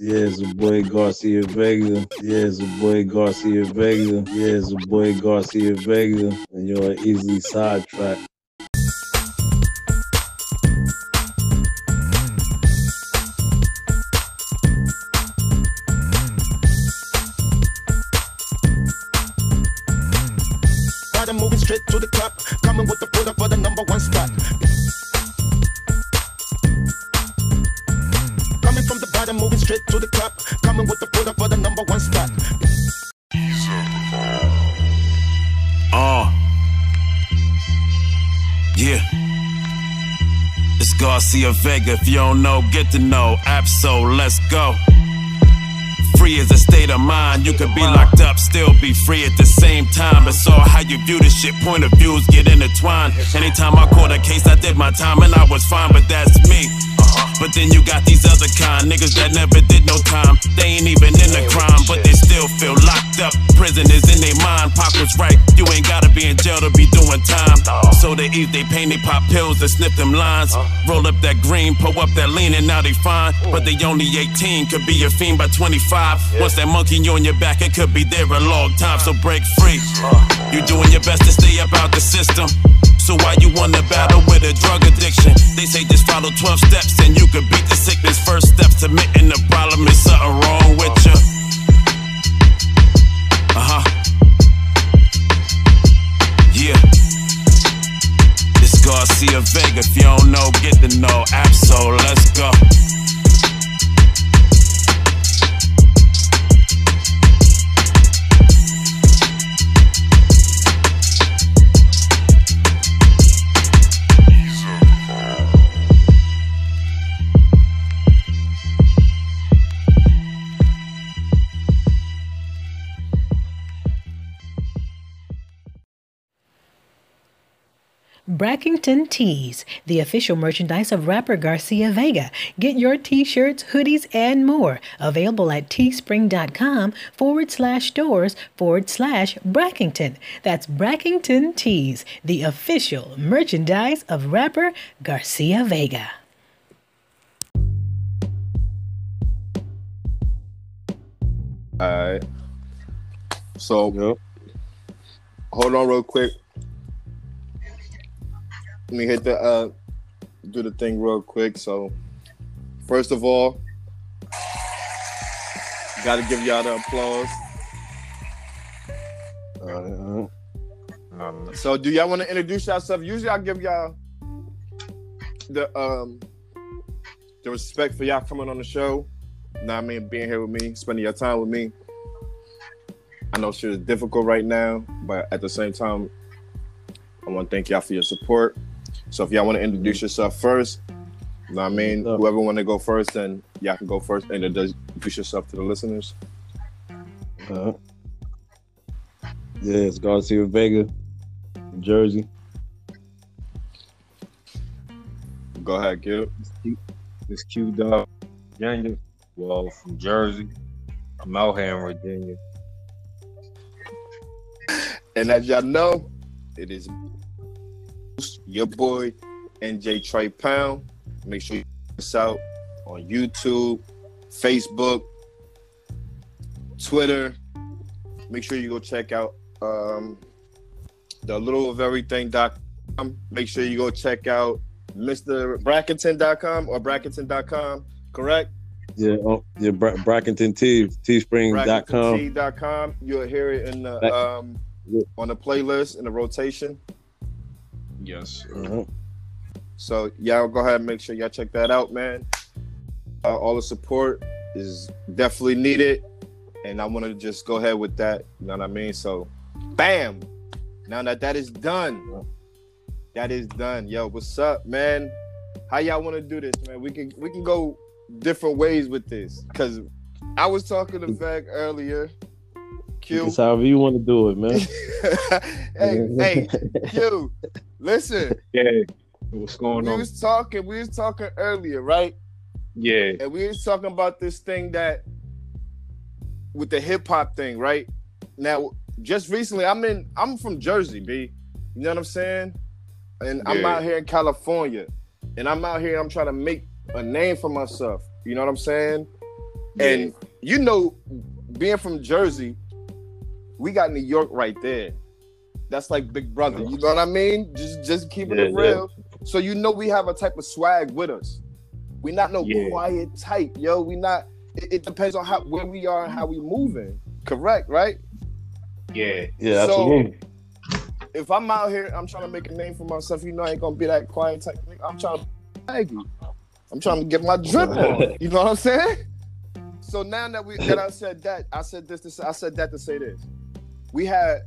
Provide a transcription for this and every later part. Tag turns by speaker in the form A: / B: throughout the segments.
A: It's a boy Garcia Vega. It's a boy Garcia Vega. It's a boy Garcia Vega. And you're easily sidetracked.
B: It's Garcia Vega. If you don't know, get to know. Absol, let's go. Free as a state of mind. You could be locked up, still be free at the same time. It's all how you view the shit. Point of views get intertwined. Anytime I caught a case, I did my time and I was fine, but that's me. But then you got these other kind niggas that never did no time. They ain't even in the crime, but they still feel locked up. Prison is in their mind. Pop was right. You ain't gotta be in jail to be doing time. So they eat, they pain, they pop pills to sniff them lines. Roll up that green, pull up that lean, and now they fine. But they only 18, could be a fiend by 25. Once that monkey on your back, it could be there a long time. So break free. You doing your best to stay up out the system. So why you wanna battle with a drug addiction? They say just follow 12 steps and you could beat the sickness. First steps admitting the problem is something wrong with you. Uh huh. Yeah. It's Garcia Vega. If you don't know, get to know. Absol, let's go.
C: Brackington Tees, the official merchandise of rapper Garcia Vega. Get your t shirts, hoodies, and more. Available at teespring.com forward slash stores forward slash Brackington. That's Brackington Tees, the official merchandise of rapper Garcia Vega.
D: All right. So
A: Yep.
D: hold on real quick. Let me hit the uh do the thing real quick. So first of all, gotta give y'all the applause.
A: Uh,
D: Um, so do y'all want to introduce yourself? Usually I give y'all the um the respect for y'all coming on the show. Know what I mean, being here with me, spending your time with me. I know shit is difficult right now, but at the same time, I want to thank y'all for your support. So if y'all want to introduce yourself first, know what I mean, whoever want to go first, then y'all can go first and introduce yourself to the listeners.
A: uh, yeah, it's Garcia Vega, Jersey.
D: Go ahead, get kid.
E: This Q Dog, Virginia. Well, from Jersey. I'm out here in Virginia.
D: And as y'all know, it is your boy NJ Trey Pound. Make sure you check us out on YouTube, Facebook, Twitter. Make sure you go check out um, the little of everything.com. Make sure you go check out Mr. Brackington.com or Brackington.com, correct?
A: Yeah, oh, yeah, Bra- Brackington Tees, teespring.com.
D: You'll hear it in the um, on the playlist in the rotation.
E: Yes.
A: Uh-huh.
D: So y'all go ahead and make sure y'all check that out, man. Uh, all the support is definitely needed, and I want to just go ahead with that. You know what I mean? So, bam! Now that that is done, that is done. Yo, what's up, man? How y'all want to do this, man? We can we can go different ways with this because I was talking to Veg earlier. Q,
A: It's however you want to do it, man.
D: hey, hey, Q, listen.
E: Yeah. What's going
D: We
E: on?
D: We was talking. We was talking earlier, right?
E: Yeah.
D: And we was talking about this thing that with the hip hop thing, right? Now, just recently, I'm in. I'm from Jersey, b. You know what I'm saying? And I'm out here in California, and I'm out here. I'm trying to make a name for myself. You know what I'm saying? Yeah. And you know, being from Jersey, we got New York right there. That's like Big Brother. You know what I mean? Just just keeping it
E: Yeah, yeah.
D: real. So you know we have a type of swag with us. We not no
E: Yeah.
D: quiet type, yo. We not. It, it depends on how where we are and how we moving. Correct, right?
E: Yeah.
A: Yeah,
D: So-
A: absolutely.
D: If I'm out here, I'm trying to make a name for myself. You know, I ain't gonna be that quiet type. I'm trying to bag you. I'm trying to get my drip on. You know what I'm saying? So now that we that I said that, I said this to say, I said that to say this. We had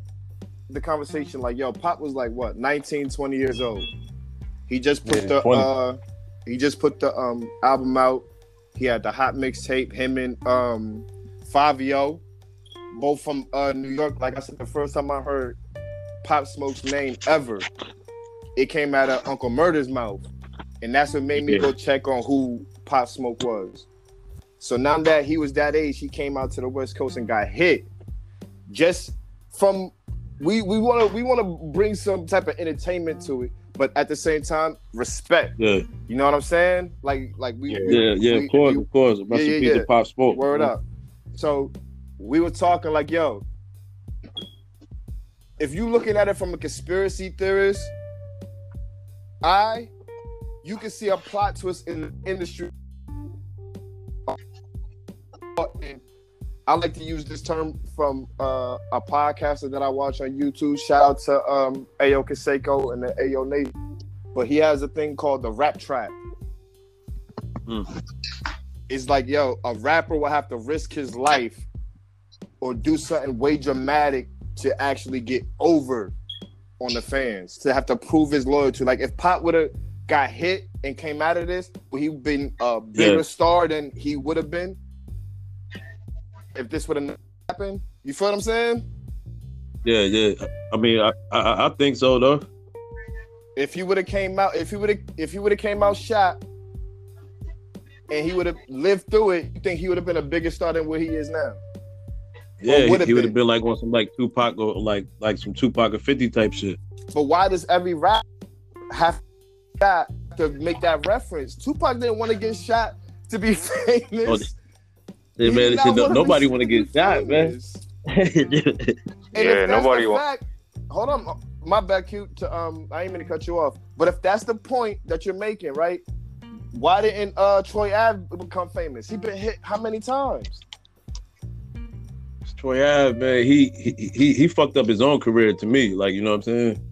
D: the conversation like, yo, Pop was like what, 19, 20 years old. He just put
A: Yeah,
D: the
A: 20.
D: uh he just put the um album out. He had the hot mixtape, him and um Fivio, both from uh New York. Like I said, the first time I heard Pop Smoke's name ever, it came out of Uncle Murder's mouth. And that's what made me
E: Yeah.
D: go check on who Pop Smoke was. So now that he was that age, he came out to the West Coast and got hit. Just from we we want to we want to bring some type of entertainment to it, but at the same time, respect.
A: Yeah,
D: You know what I'm saying? Like like we
E: Yeah.
D: we-
A: yeah, yeah.
D: we-
A: Of course,
D: we-
A: of course. Rest
D: yeah,
A: in
D: yeah,
A: peace
D: yeah.
A: to Pop Smoke.
D: Word up. So we were talking like, yo, if you looking at it from a conspiracy theorist, I, you can see a plot twist in the industry. And I like to use this term from uh, a podcaster that I watch on YouTube. Shout out to um, Ayo Kaseko and the Ayo Nation. But he has a thing called the rap trap.
A: Mm.
D: It's like, yo, a rapper will have to risk his life or do something way dramatic to actually get over on the fans, to have to prove his loyalty. Like if Pop would have got hit and came out of this, would he been a bigger
A: Yeah.
D: star than he would have been? If this would have happened, you feel what I'm saying?
A: Yeah, yeah. I mean, I, I, I think so though.
D: If he would have came out, if he would have, if he would have came out shot, and he would have lived through it, you think he would have been a bigger star than where he is now?
A: Yeah, he, he would have been like on some like Tupac or like like some Tupac or Fifty type shit.
D: But why does every rap have that to make that reference? Tupac didn't want to get shot to be oh, famous.
A: Yeah,
D: He
A: man,
D: not
A: shit, no- nobody want to get shot, man. yeah,
D: if
E: nobody
D: the
E: wa-
D: fact, hold on, my bad, cute. To um, I ain't mean to cut you off, but if that's the point that you're making, right? Why didn't uh Troy Ave become famous? He been hit how many times?
A: Troy Ave, man, he, he he he fucked up his own career to me. Like, you know what I'm saying?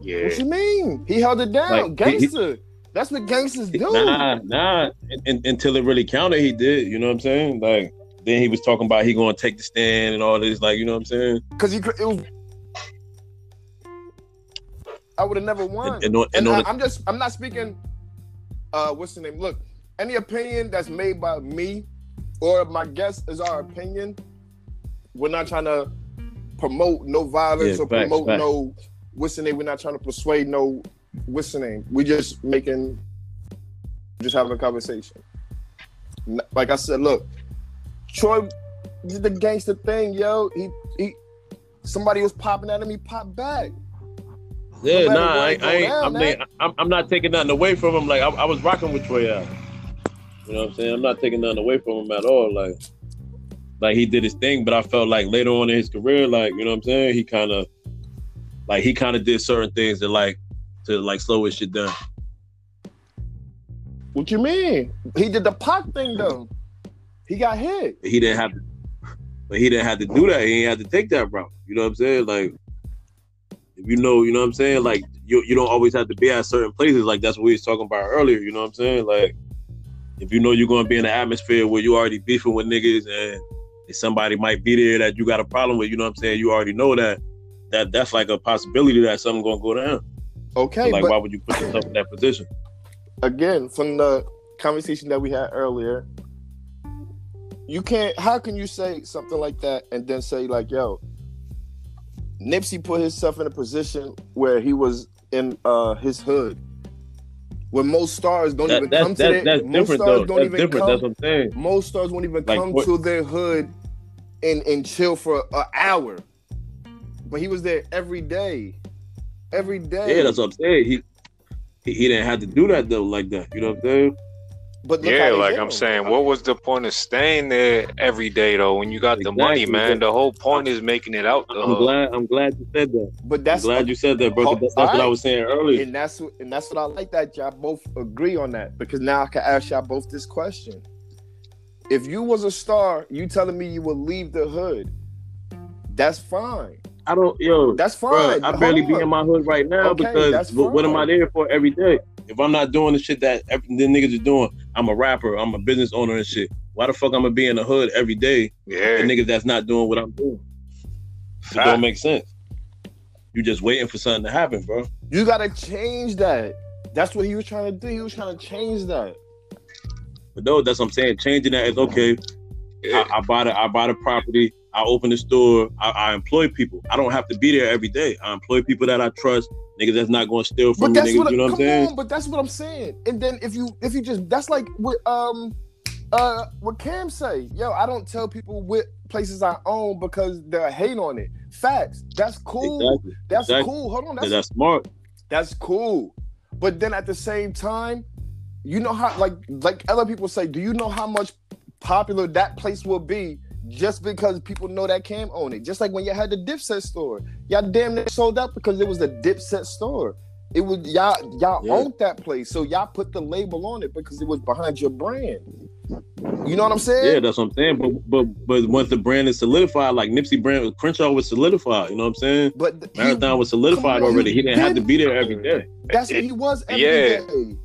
E: Yeah.
D: What you mean? He held it down,
A: Like, he- he-
D: gangster. That's what gangsters do.
A: Nah, nah. Un- un- until it really counted, he did. You know what I'm saying? Like, then he was talking about he going to take the stand and all this. Like, you know what I'm saying?
D: Because he could- it was. I would have never won.
A: And, and, on,
D: And
A: and
D: I,
A: the-
D: I'm just I'm not speaking uh what's the name? Look, any opinion that's made by me or my guest is our opinion. We're not trying to promote no violence
A: Yeah,
D: or
A: facts,
D: promote
A: facts.
D: no what's the name. We're not trying to persuade no what's the name. We just making just having a conversation. Like I said, look, Troy did the gangster thing, yo. He he somebody was popping at him, he popped back.
A: yeah,
D: no
A: nah, I, I ain't.
D: down,
A: I mean,
D: man.
A: I'm, I'm not taking nothing away from him. Like, I, I was rocking with Troy Ave. You know what I'm saying? I'm not taking nothing away from him at all. Like, like he did his thing, but I felt like later on in his career, like, you know what I'm saying? He kind of, like, he kind of did certain things that, like, to like slow his shit down.
D: What you mean? He did the Pac thing though. He got hit.
A: He didn't have to, but he didn't have to do that. He ain't had to take that route. You know what I'm saying? Like, if you know, you know what I'm saying? Like, you you don't always have to be at certain places. Like that's what we was talking about earlier. You know what I'm saying? Like, if you know you're gonna be in an atmosphere where you already beefing with niggas and if somebody might be there that you got a problem with, you know what I'm saying? You already know that. That that's like a possibility that something gonna go down.
D: Okay,
A: like,
D: but
A: why would you put yourself in that position?
D: again, from the conversation that we had earlier, you can't. How can you say something like that and then say like, "Yo, Nipsey put himself in a position where he was in uh his hood, where most stars don't
A: That,
D: even come to
A: that's,
D: their
A: that's
D: most
A: different
D: stars
A: though.
D: don't
A: That's
D: even
A: different.
D: come.
A: That's what I'm saying.
D: most stars won't even
A: Like,
D: come
A: what-
D: to their hood and and chill for an hour. But he was there every day, every day.
A: Yeah, that's what I'm saying. He, he he didn't have to do that though, like that. You know what I'm saying?
D: But look
E: Yeah, like I'm saying, what was the point of staying there every day though when you got the money, man? The whole point is making it out the
A: I'm glad. I'm glad you said that.
D: But
A: I'm
D: that's
A: glad you said that, bro. 'cause That's, that's what I was saying earlier.
D: and that's and that's what I like that y'all both agree on that because now I can ask y'all both this question. If you was a star, you telling me you would leave the hood. That's fine.
A: I don't, yo,
D: That's
A: bro.
D: fine.
A: I
D: Hold
A: barely be
D: on.
A: in my hood right now
D: Okay,
A: because
D: that's
A: what, what am I there for every day? If I'm not doing the shit that every, the niggas are doing, I'm a rapper, I'm a business owner and shit. Why the fuck I'm gonna be in the hood every day
E: Yeah,
A: and niggas that's not doing what I'm doing? It
E: Fact.
A: don't make sense. You just waiting for something to happen, bro.
D: You gotta change that. That's what he was trying to do. He was trying to change that.
A: But no, that's what I'm saying. Changing that is okay.
E: yeah.
A: I, I buy the I buy the property. I open the store. I, I employ people. I don't have to be there every day. I employ people that I trust. Niggas that's not going to steal from
D: But
A: me.
D: that's
A: Niggas,
D: what
A: you know what I'm saying?
D: on, but that's what I'm saying. And then if you if you just that's like what um uh what Cam say, yo, I don't tell people what places I own because they're hate on it. Facts. That's cool.
A: Exactly.
D: That's
A: exactly.
D: cool. Hold on.
A: That's,
D: That's
A: smart.
D: that's cool. But then at the same time, you know how like like other people say, do you know how much popular that place will be just because people know that Cam own it? Just like when you had the Dipset store, y'all damn near sold out because it was a Dipset store. It was y'all y'all
A: Yeah.
D: owned that place, so y'all put the label on it because it was behind your brand. You know what I'm saying?
A: Yeah, that's what I'm saying. But but but once the brand is solidified, like Nipsey brand, Crenshaw was solidified. You know what I'm saying?
D: but th- he-
A: Marathon was solidified
D: on,
A: already.
D: he
A: He didn't have to be there every day.
D: that's what he was every
E: Yeah.
D: day.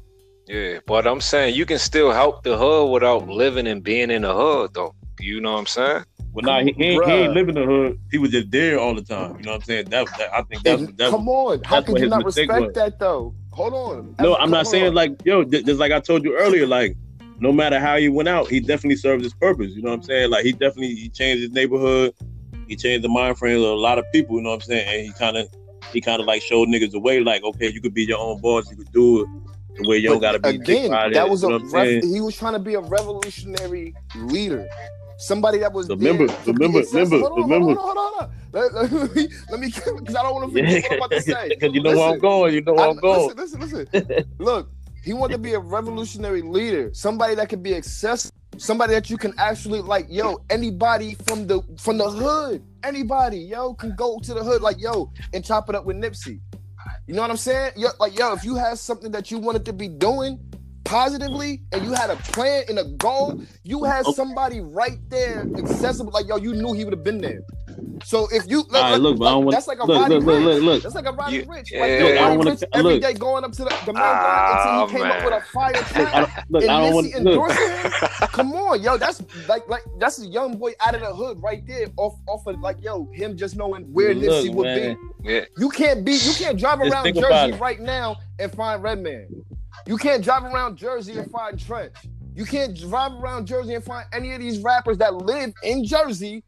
E: Yeah, but I'm saying you can still help the hood without living and being in the hood, though. You know what I'm saying?
A: But nah, he, he, ain't, he ain't
D: Bruh.
A: living in the hood. He was just there all the time. You know what I'm saying? That, that I think that's
D: And
A: that's
D: come on, how
A: that's
D: could
A: what
D: you not respect
A: was.
D: that though? Hold on.
A: No, I'm not saying like yo, j- just like I told you earlier, like no matter how he went out, he definitely served his purpose. You know what I'm saying? Like he definitely he changed his neighborhood, he changed the mind frame of a lot of people. You know what I'm saying? And he kind of he kind of like showed niggas the way, like okay, you could be your own boss, you could do it the way you don't gotta be
D: again. That was
A: you
D: a
A: know what I'm
D: rev-
A: saying?
D: he was trying to be a revolutionary leader. Somebody that was
A: Remember-
D: there to be
A: remember-
D: accessible.
A: remember-
D: Hold on. Hold on, hold on. Let, me let me because I don't want to forget what I'm about to say.
A: because you know where I'm going. You know where
D: I-
A: I'm going.
D: Listen, listen, listen. Look, he wanted to be a revolutionary leader, somebody that could be accessible, somebody that you can actually like, yo, anybody from the from the hood, anybody, yo, can go to the hood, like, yo, and chop it up with Nipsey. You know what I'm saying? Yo, like, yo, if you had something that you wanted to be doing positively and you had a plan and a goal, you had
A: Okay.
D: somebody right there accessible. Like, yo, you knew he would have been there. So if you
A: All right, look, but I don't want
D: that's like a
A: look,
D: Roddy
A: look, look, look, look.
D: That's like a Roddy
E: You-
D: Ricch.
E: yeah.
D: Like,
E: Look,
D: yo,
E: I
D: Roddy
A: wanna-
D: Ricch every
A: look.
D: day going up to the, the main
E: Ah,
D: until he came up with a fire
A: Look, I
D: track.
A: don't, look,
D: and
A: I don't want
D: Missy
A: to look.
D: endorsing him. Come on, yo, that's like like that's a young boy out of the hood right there. Off off of like yo, him just knowing where
A: Look,
D: Nipsey would
A: man.
D: be.
E: Yeah.
D: You can't be you can't drive
A: Just
D: around Jersey right now and find Redman. You can't drive around Jersey and find Treach. You can't drive around Jersey and find any of these rappers that live in Jersey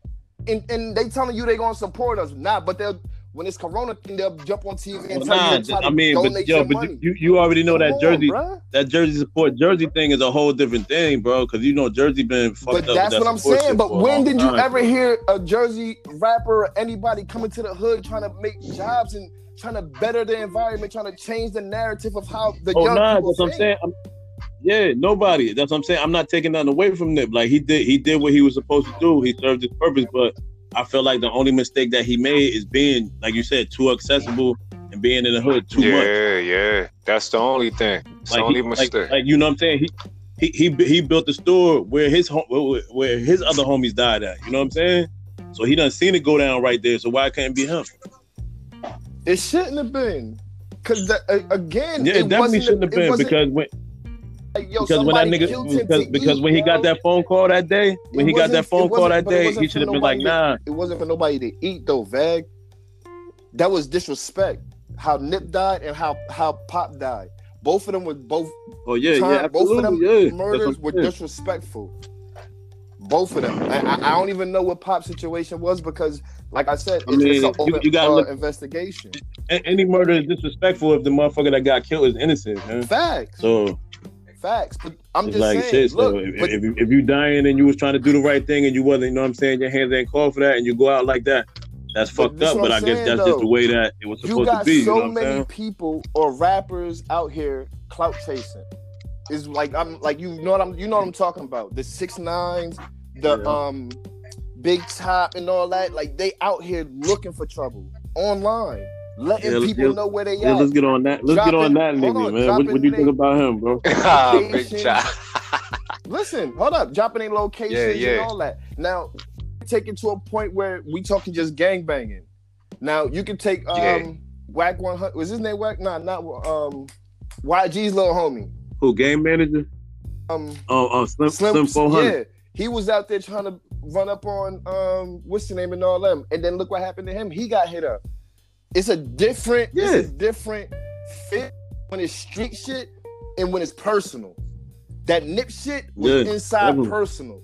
D: and, and they telling you they gonna support us. Nah, but they'll when it's Corona thing, they'll jump on TV and
A: Well,
D: tell
A: nah,
D: you to
A: I mean, but yo, but
D: money.
A: you, you already know that
D: Come on,
A: Jersey,
D: bruh.
A: that Jersey support Jersey thing is a whole different thing, bro. Because you know Jersey been fucked
D: But
A: up.
D: that's what
A: that
D: I'm saying. But when did you
A: time,
D: ever hear a Jersey rapper or anybody coming to the hood trying to make jobs and trying to better the environment, trying to change the narrative of how the
A: Oh
D: young
A: nah,
D: people
A: that's what I'm saying. I'm, yeah, nobody. That's what I'm saying. I'm not taking nothing away from Nip. Like he did, he did what he was supposed to do. He served his purpose. But I feel like the only mistake that he made is being, like you said, too accessible and being in the hood too much.
E: yeah, yeah. That's the only thing. It's the only
A: he, like,
E: mistake.
A: like you know what I'm saying. He he he, he built the store where his home where, where his other homies died at. You know what I'm saying? So he done seen it go down right there. So why can't it be him?
D: It shouldn't have been. Cause uh, again,
A: Yeah, it, definitely
D: wasn't-
A: shouldn't have been because when
D: like, yo,
A: because when that nigga because, because
D: eat,
A: when he got that phone call that day when he got that phone call that day he should have been like nah
D: it wasn't for nobody to eat though, Vag. That was disrespect. How Nip died and how how Pop died. Both of them were both
A: oh yeah
D: time,
A: yeah
D: both of them
A: yeah
D: murders were disrespectful. Both of them. I, I, I don't even know what Pop's situation was because, like I said,
A: I
D: it's,
A: mean,
D: an
A: you-
D: open
A: you gotta
D: uh,
A: look-
D: investigation.
A: A- any murder is disrespectful if the motherfucker that got killed is innocent man
D: Facts,
A: so
D: facts. But I'm just
A: like
D: saying,
A: shit
D: look,
A: so if,
D: but
A: if, you, if you dying and you was trying to do the right thing and you wasn't you know what I'm saying your hands ain't called for that and you go out like that that's fucked up but I
D: I'm
A: guess
D: saying,
A: that's just the way that it was supposed to be you got
D: so
A: know
D: many
A: saying
D: people or rappers out here clout chasing. is like I'm like you know what I'm you know what I'm talking about. The six nines, the
A: Yeah.
D: um big top and all that. Like they out here looking for trouble online, letting
A: Yeah, let's
D: people
A: get-
D: know where they
A: Yeah,
D: at.
A: let's get on that. Let's get on
D: Dropping-
A: that
D: hold
A: nigga,
D: on,
A: man. What, what do you think
D: they-
A: about him, bro?
F: Ah, big
D: Location.
F: chop.
D: Listen, hold up, dropping their locations
F: Yeah, yeah.
D: and all that. Now, take it to a point where we talking just gang banging. Now you can take um
F: Yeah.
D: Whack one hundred. Was his name Whack? Nah, not um YG's little homie.
A: Who game manager?
D: Um,
A: Oh, oh, Slim, Slim, 400.
D: Yeah, he was out there trying to run up on um what's the name and all them, and then look what happened to him. He got hit up. It's a different,
A: Yeah.
D: it's a different fit when it's street shit and when it's personal. That nip shit was
A: Yeah,
D: inside
A: definitely.
D: personal.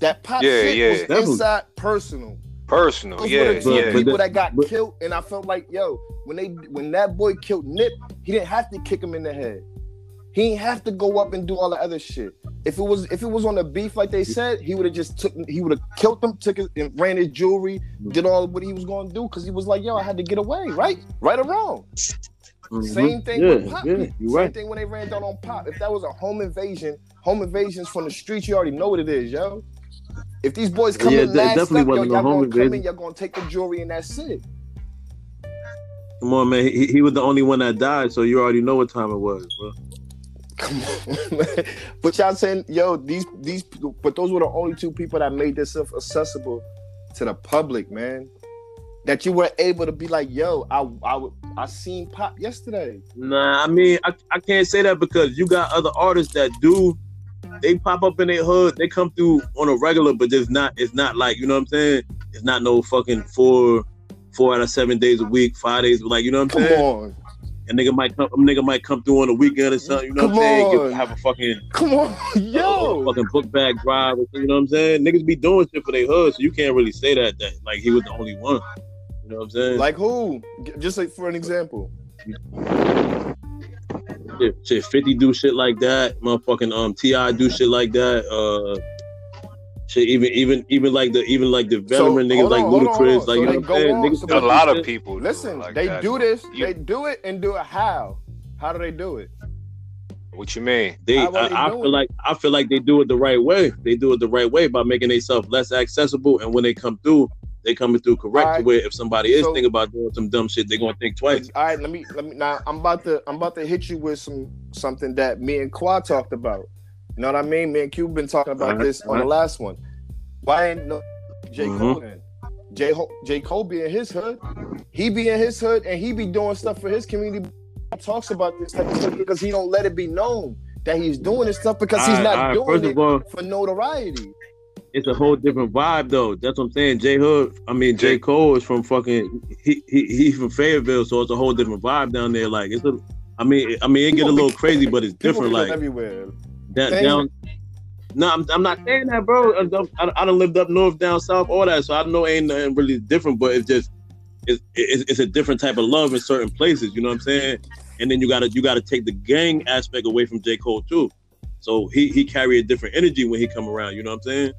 D: That pop
F: Yeah,
D: shit
F: yeah.
D: was
A: Definitely.
D: inside personal.
F: Personal,
D: Those
F: yeah,
D: were the
F: yeah.
A: But
D: people that got
A: but-
D: killed, and I felt like, yo, when they when that boy killed Nip, he didn't have to kick him in the head. He didn't have to go up and do all the other shit. If it was if it was on the beef like they said, he would have just took he would have killed them, took it and ran his jewelry, did all what he was going to do because he was like, yo, I had to get away, right, right or wrong.
A: Mhm.
D: Same thing
A: yeah,
D: with Pop.
A: Yeah,
D: Same
A: right.
D: thing when they ran down on Pop. If that was a home invasion, home invasions from the streets, you already know what it is, yo. If these boys come
A: Yeah,
D: in masked
A: definitely
D: up, yo,
A: wasn't
D: y'all
A: home
D: gonna come in, y'all gonna take the jewelry and that's it.
A: Come on, man. He, he was the only one that died, so you already know what time it was, bro.
D: Come on. But y'all saying, yo, these these but those were the only two people that made this stuff accessible to the public, man. That you were able to be like, yo, I I I seen Pop yesterday.
A: Nah, I mean, I, I can't say that because you got other artists that do. They pop up in their hood. They come through on a regular, but it's not. It's not like you know what I'm saying. It's not no fucking four, four out of seven days a week, five days. Like you know what I'm
D: Come
A: saying.
D: on,
A: A nigga might come. A nigga might come through on the weekend or something. You know what I'm
D: Come
A: saying? Have a fucking
D: come on, yo.
A: fucking book bag drive. You know what I'm saying? Niggas be doing shit for their hood, so you can't really say that that like he was the only one. You know what I'm saying?
D: Like who? Just like for an example.
A: shit, shit, 50 do shit like that. Motherfucking um T.I. do shit like that. Uh shit, even even even like the even like the veteran niggas
D: hold
A: like
D: on, on,
A: Ludacris,
D: on.
A: like
D: So
A: you know what I'm saying? Niggas
F: a
A: up
F: lot of people.
D: Listen,
F: like
D: they
F: that.
D: do this.
F: You-
D: They do it and do it how? How do they do it?
F: What you mean?
A: They,
D: How are they
A: I, I feel like I feel like they do it the right way. They do it the right way by making themselves less accessible, and when they come through, they coming through correct.
D: Alright.
A: To where if somebody is
D: So-
A: thinking about doing some dumb shit, they're gonna think twice.
D: All right, let me let me now. I'm about to I'm about to hit you with some something that me and Quad talked about. You know what I mean? Me and Q been talking about
A: Alright,
D: this on the last one. Why ain't no J
A: Mhm.
D: Cole? J Ho- J Cole be in his hood. He be in his hood and he be doing stuff for his community. Talks about this type of stuff because he don't let it be known that he's doing this stuff because he's
A: Alright,
D: not
A: alright,
D: doing it
A: all,
D: for notoriety.
A: it's a whole different vibe though. That's what I'm saying. J Hood, I mean J Cole is from fucking he he he from Fayetteville, so it's a whole different vibe down there. Like it's a, I mean I mean it get a little crazy, but it's different. Like
D: everywhere. Thing-
A: down. No, I'm, I'm not saying that, bro. I, don't- I, I done lived up north, down south, all that, so I know ain't nothing really different. But it's just it's, it's it's a different type of love in certain places. You know what I'm saying? And then you gotta you gotta take the gang aspect away from J Cole too. So he he carry a different energy when he come around. You know what I'm saying?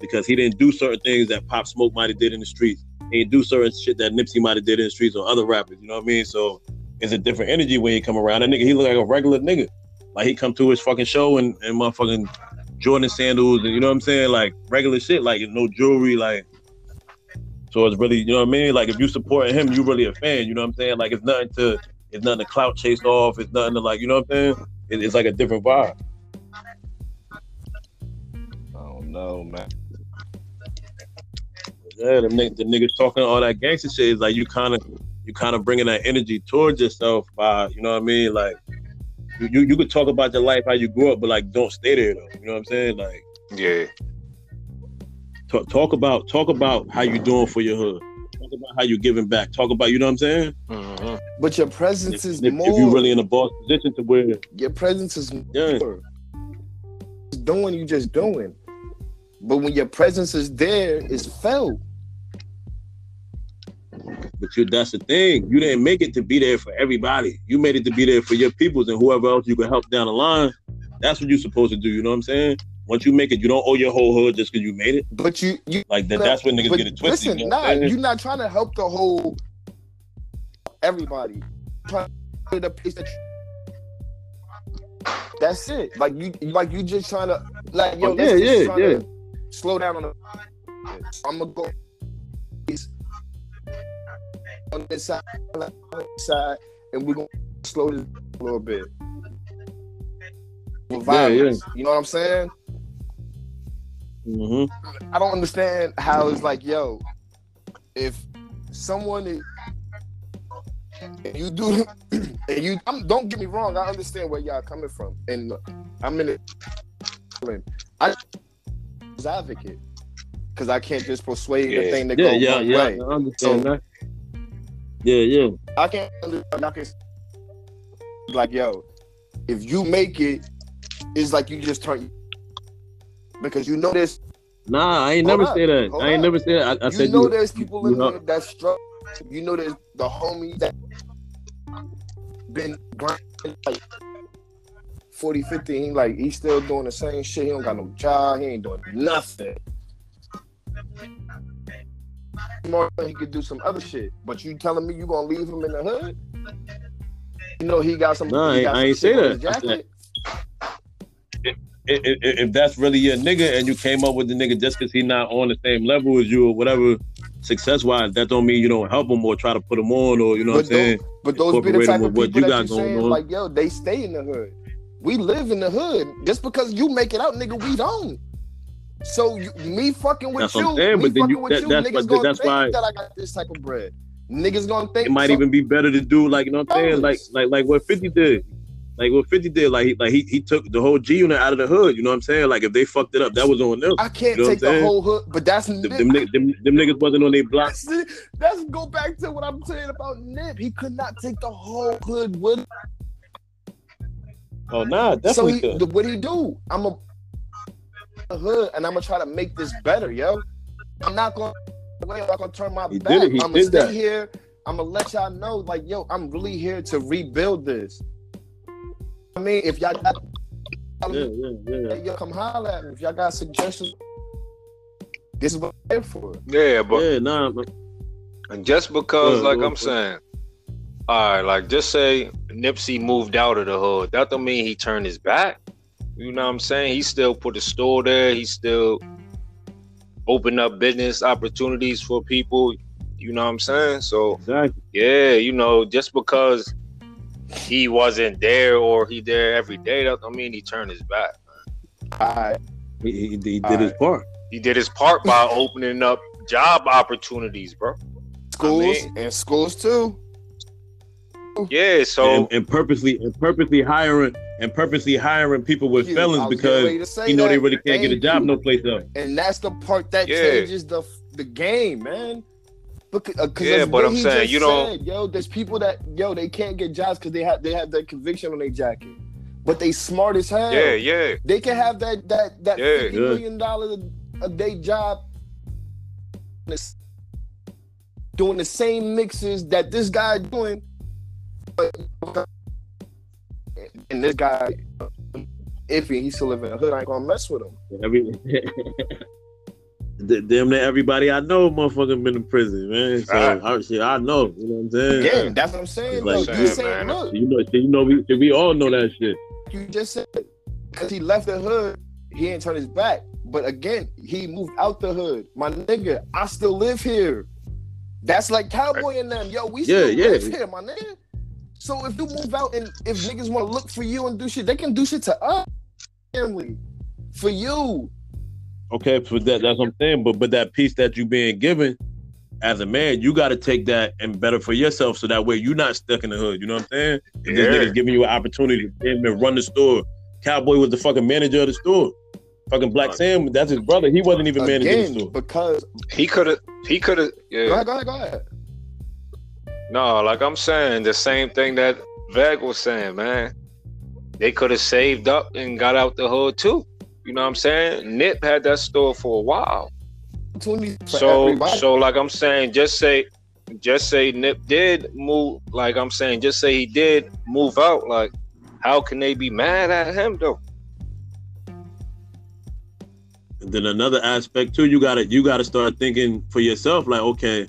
A: Because he didn't do certain things that Pop Smoke might have did in the streets. He didn't do certain shit that Nipsey might have did in the streets or other rappers. You know what I mean? So it's a different energy when he come around. That nigga, he look like a regular nigga. Like he come to his fucking show and, and motherfucking Jordan sandals and you know what I'm saying? Like regular shit, like no jewelry, like so it's really, you know what I mean? Like if you supporting him, you really a fan, you know what I'm saying? Like it's nothing to it's nothing to clout chase off, it's nothing to like, you know what I'm saying? It, it's like a different vibe.
D: I don't know, man.
A: Yeah, the, nigg- the niggas talking all that gangster shit is like you kind of you kind of bringing that energy towards yourself by you know what I mean like you, you you could talk about your life how you grew up but like don't stay there though you know what I'm saying like
F: Yeah.
A: talk, talk about talk about how you doing for your hood talk about how you giving back talk about you know what I'm saying
F: hmm
D: But your presence
A: if,
D: is
A: if,
D: more.
A: if you're really in a boss position to where
D: your presence is
A: yeah
D: more. Doing you just doing. But when your presence is there, it's felt.
A: But you that's the thing you didn't make it to be there for everybody you made it to be there for your peoples and whoever else you could help down the line that's what you're supposed to do you know what I'm saying once you make it you don't owe your whole hood just because you made it
D: But you you
A: Like that, that's when niggas get it twisted.
D: Listen,
A: you know
D: nah, you're not trying to help the whole everybody. Trying to the place that That's it. Like you, like you just trying to, like yo,
A: Oh, yeah, yeah, yeah.
D: slow down on the. I'm gonna go on this side, on this side, and we're gonna slow this a little bit. With
A: Yeah, yeah.
D: you know what I'm saying?
A: hmm
D: I don't understand how it's like, yo, if someone is, and you do, and you I'm, don't get me wrong, I understand where y'all coming from, and I'm in it. I was advocate because I can't just persuade the thing to
A: Yeah,
D: go
A: yeah,
D: one
A: yeah.
D: way.
A: I understand
D: So-
A: that. Yeah, yeah.
D: I can't. Like, yo, if you make it, it's like you just turn because you know this.
A: Nah, I ain't
D: Hold
A: never
D: up,
A: say that.
D: hold
A: I ain't
D: up.
A: never say that. I, I
D: you
A: said
D: know
A: you,
D: there's people in there that struggle. You know there's the homies that been grinding like 40, 50. He like he's still doing the same shit. He don't got no job. He ain't doing nothing. More he could do some other shit. But you telling me you gonna leave him in the hood? You know he got some.
A: Nah,
D: he
A: I ain't
D: some
A: say
D: shit on his
A: that. I said-
D: jacket.
A: i- i- if that's really your nigga and you came up with the nigga just because he not on the same level as you or whatever, success wise, that don't mean you don't help him or try to put him on or you know what I'm saying.
D: but those be the type of
A: with what
D: people
A: you
D: that
A: got
D: you
A: going
D: saying
A: on.
D: like, yo, they stay in the hood. We live in the hood. Just because you make it out, nigga, we don't. So you, me fucking with
A: That's
D: you,
A: saying,
D: me
A: but then
D: fucking
A: you-
D: with
A: that-
D: you,
A: that's
D: niggas gonna
A: that's
D: think
A: why-
D: that I got this type of bread. Niggas gonna think
A: It might
D: so-
A: even be better to do like you know what I'm saying, like like like what Fifty did. Like what Fifty did, like he like he, he took the whole G unit out of the hood. You know what I'm saying? Like if they fucked it up, that was on them.
D: I can't
A: You know
D: take the whole hood, but that's
A: Them, them, them, them niggas wasn't on their block.
D: See, Let's go back to what I'm saying about Nip. He could not take the whole hood with.
A: Oh nah,
D: So
A: definitely.
D: he,
A: could.
D: the, what he do? I'm a the hood, and I'm gonna try to make this better, yo. I'm not gonna, wait. I'm not gonna turn my
A: He did
D: back.
A: it. He
D: I'm gonna
A: did
D: stay
A: that.
D: here. I'm gonna let y'all know, like, yo, I'm really here to rebuild this. I mean, if y'all got,
A: yeah, yeah, yeah.
D: yo, come holler at me. If y'all got suggestions, this is what I'm here for.
F: Yeah, but
A: Yeah, nah, man.
F: And just because,
A: Yeah,
F: like I'm saying, all right, like just say Nipsey moved out of the hood, that don't mean he turned his back. You know what I'm saying? He still put a store there. He still opened up business opportunities for people. You know what I'm saying? So
A: exactly.
F: yeah, you know, just because he wasn't there or he there every day, that don't mean he turned his back.
D: All right,
A: He, he, he did
D: All
A: his part.
F: He did his part by opening up job opportunities, bro.
D: schools
F: mean-
D: and schools too.
F: Yeah, so
A: and, and purposely and purposely hiring and purposely hiring people with
D: You,
A: felons
D: was getting ready
A: because you know they really can't get a job
D: you.
A: no place else.
D: and that's the part that
F: Yeah.
D: changes the the game, man. Because, uh, 'cause
F: Yeah, but I'm saying, you don't-
D: said, yo. There's people that yo they can't get jobs because they have they have that conviction on their jacket, but they smart as hell.
F: yeah, yeah.
D: They can have that that that
F: Yeah,
D: fifty
A: yeah.
D: million dollar a day job, doing the same mixes that this guy doing, but and this guy, if he still live in the hood, I ain't gonna mess with him.
A: Every damn near everybody I know, motherfucker, been in prison, man. So
F: Right.
A: I, shit, I know. You know what I'm saying?
D: Again, that's what I'm saying.
A: Like-
D: you
F: Saying,
D: saying, look,
A: You know, you know, we we all know that shit.
D: you just said because he left the hood, he ain't turned his back. But again, he moved out the hood. My nigga, I still live here. That's like cowboy and them. Yo, we still
A: Yeah, yeah.
D: live here, my nigga. So if you move out and if niggas want to look for you and do shit, they can do shit to us. Family. For you.
A: Okay, for that, that's what I'm saying. But but that piece that you being given as a man, you got to take that and better for yourself, so that way you're not stuck in the hood. You know what I'm saying? If this
F: Yeah.
A: nigga's giving you an opportunity to come run the store, Cowboy was the fucking manager of the store. Fucking Blacc Sam, that's his brother. He wasn't even managing the store.
D: because
F: He could have. He could have.
D: go
F: Yeah.
D: ahead, go ahead, go ahead.
F: No, like I'm saying, the same thing that Veg was saying, man. They could have saved up and got out the hood too. You know what I'm saying? Nip had that store for a while.
D: For
F: so
D: everybody.
F: so like I'm saying, just say just say Nip did move like I'm saying, just say he did move out. Like, how can they be mad at him though?
A: And then another aspect too, you gotta you gotta start thinking for yourself, like, okay,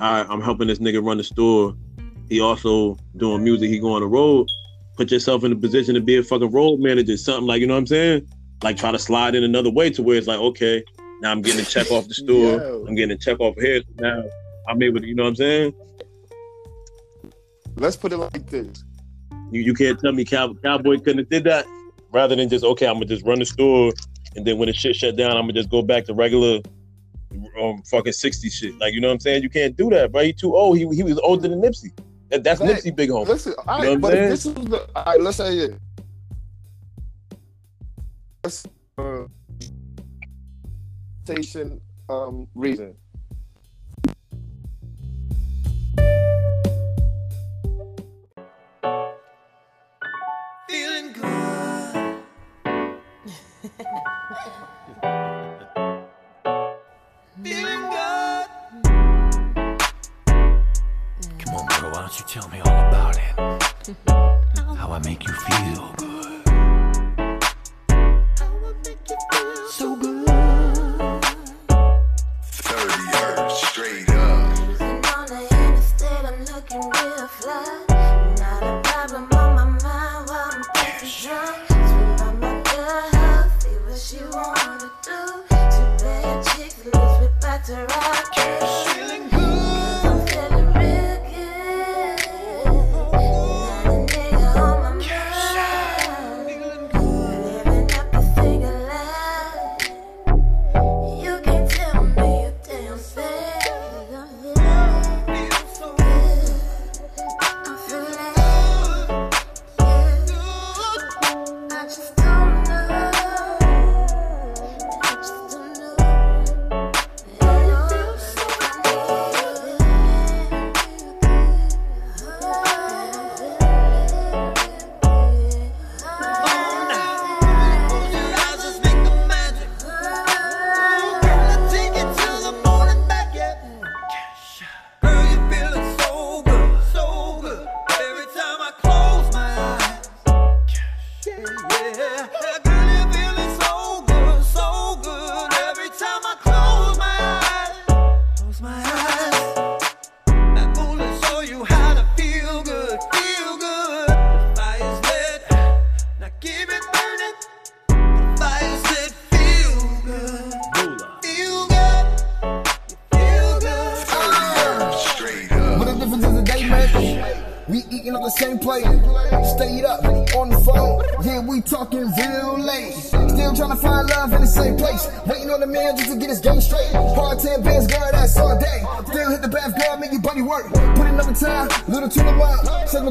A: right, I'm helping this nigga run the store. He also doing music, he go on the road. put yourself in a position to be a fucking road manager, something like you know what I'm saying? Like try to slide in another way to where it's like, okay, now I'm getting a check off the store,
G: Yo.
A: I'm getting a check off here. Now I'm able to, you know what I'm saying?
G: Let's put it like this.
A: You, you can't tell me Cow- Cowboy couldn't have did that rather than just okay, I'm gonna just run the store and then when the shit shut down, I'm gonna just go back to regular um fucking 60 shit. Like you know what I'm saying? You can't do that, bro. He too old. He he was older than Nipsey. That, that's
G: Hey,
A: Nipsey big home.
G: Listen, all
A: You know
G: but this is the all right, let's say it. Let's, uh, station um reason.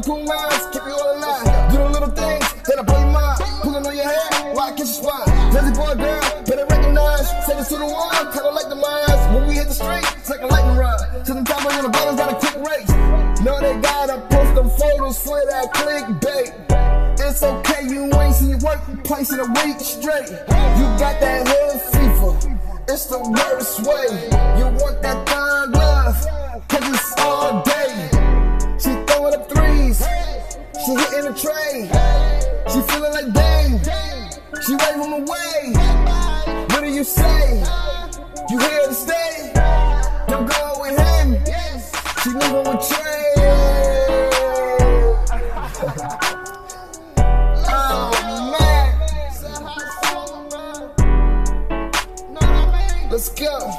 H: Cool lines, keep me all alive. Do the little things that I blow your mind. Pulling on your hair, I kiss your spine. Lazy boy, girl, better recognize. Say this to the one, kinda like the lines. When we hit the street, it's like a lightning rod. To the top of the bottom, got a quick race. Know they gotta post them photos for that clickbait. It's okay, you ain't seen your work place in a week straight. You got that hood fever. It's the worst way. You want that thug love, cause it's all day. She hitting the tray. She feeling like dang. She wave waving away. What do you say? You here to stay? Don't go with him. She leaving with Trey. oh man. Let's go.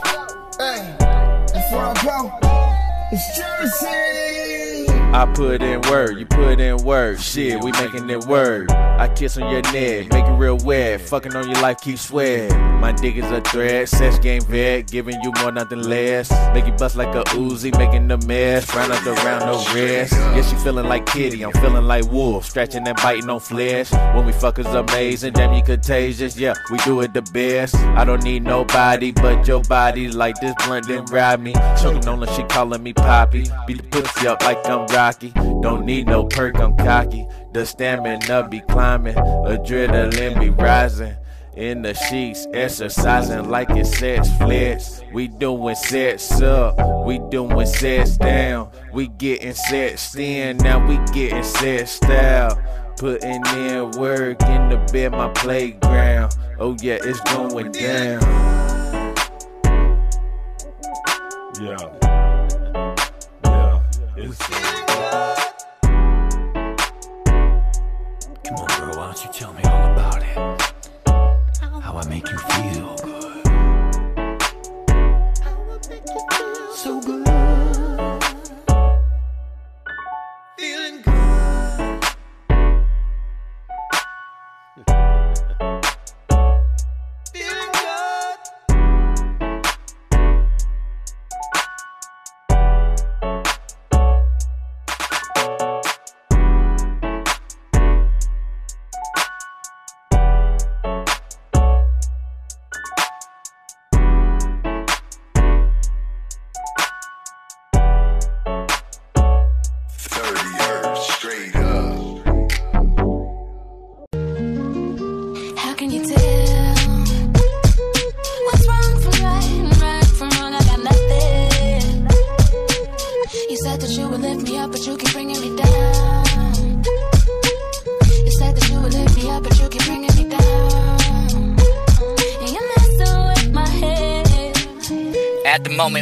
H: Hey, before I go, it's Jersey.
I: I put in work, you put in work. Shit, we making it work. I kiss on your neck, make it real wet. Fucking on your life, keep sweat. My dick is a threat, sex game vet, giving you more, nothing less. Make you bust like a Uzi, making a mess. Round up around no rest. Yeah, she feeling like kitty, I'm feeling like wolf. Stretching and biting on flesh. When we fuck is amazing, damn you contagious. Yeah, we do it the best. I don't need nobody but your body. Like this blunt didn't ride me. Choking on her, she calling me poppy. Beat the pussy up like I'm Rocky. Don't need no perk, I'm cocky. The stamina be climbing, adrenaline be rising. In the sheets, exercising like it sets flex. We doing sets up, we doing sets down. We getting sets in, now we getting set style. Putting in work in the bed, my playground. Oh yeah, it's going down.
J: Yeah. Yeah. It's uh,
K: don't you tell me all about it? How I make you feel good. So good.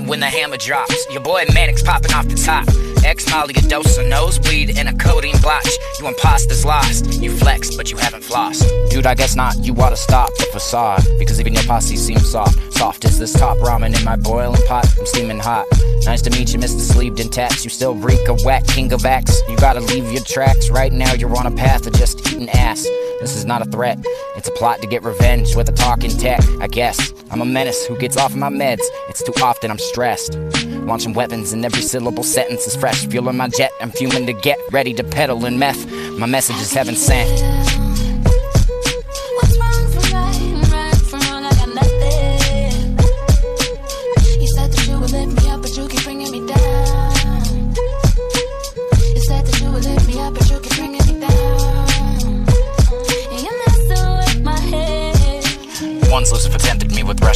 L: When the hammer drops, your boy Manic's popping off the top. X Molly, a dose of nosebleed, and a codeine blotch. You imposters lost. You flex, but you haven't flossed. Dude, I guess not. You oughta stop the facade. Because even your posse seems soft. Soft as this top ramen in my boiling pot. I'm steaming hot. Nice to meet you, Mr. Sleeved tats. You still reek of whack, king of acts. You gotta leave your tracks. Right now, you're on a path of just eating ass. This is not a threat. It's a plot to get revenge with a talking tech, I guess. I'm a menace who gets off my meds. It's too often I'm stressed. Launching weapons and every syllable sentence is fresh. Fueling my jet, I'm fuming to get ready to pedal in meth. My message is heaven sent.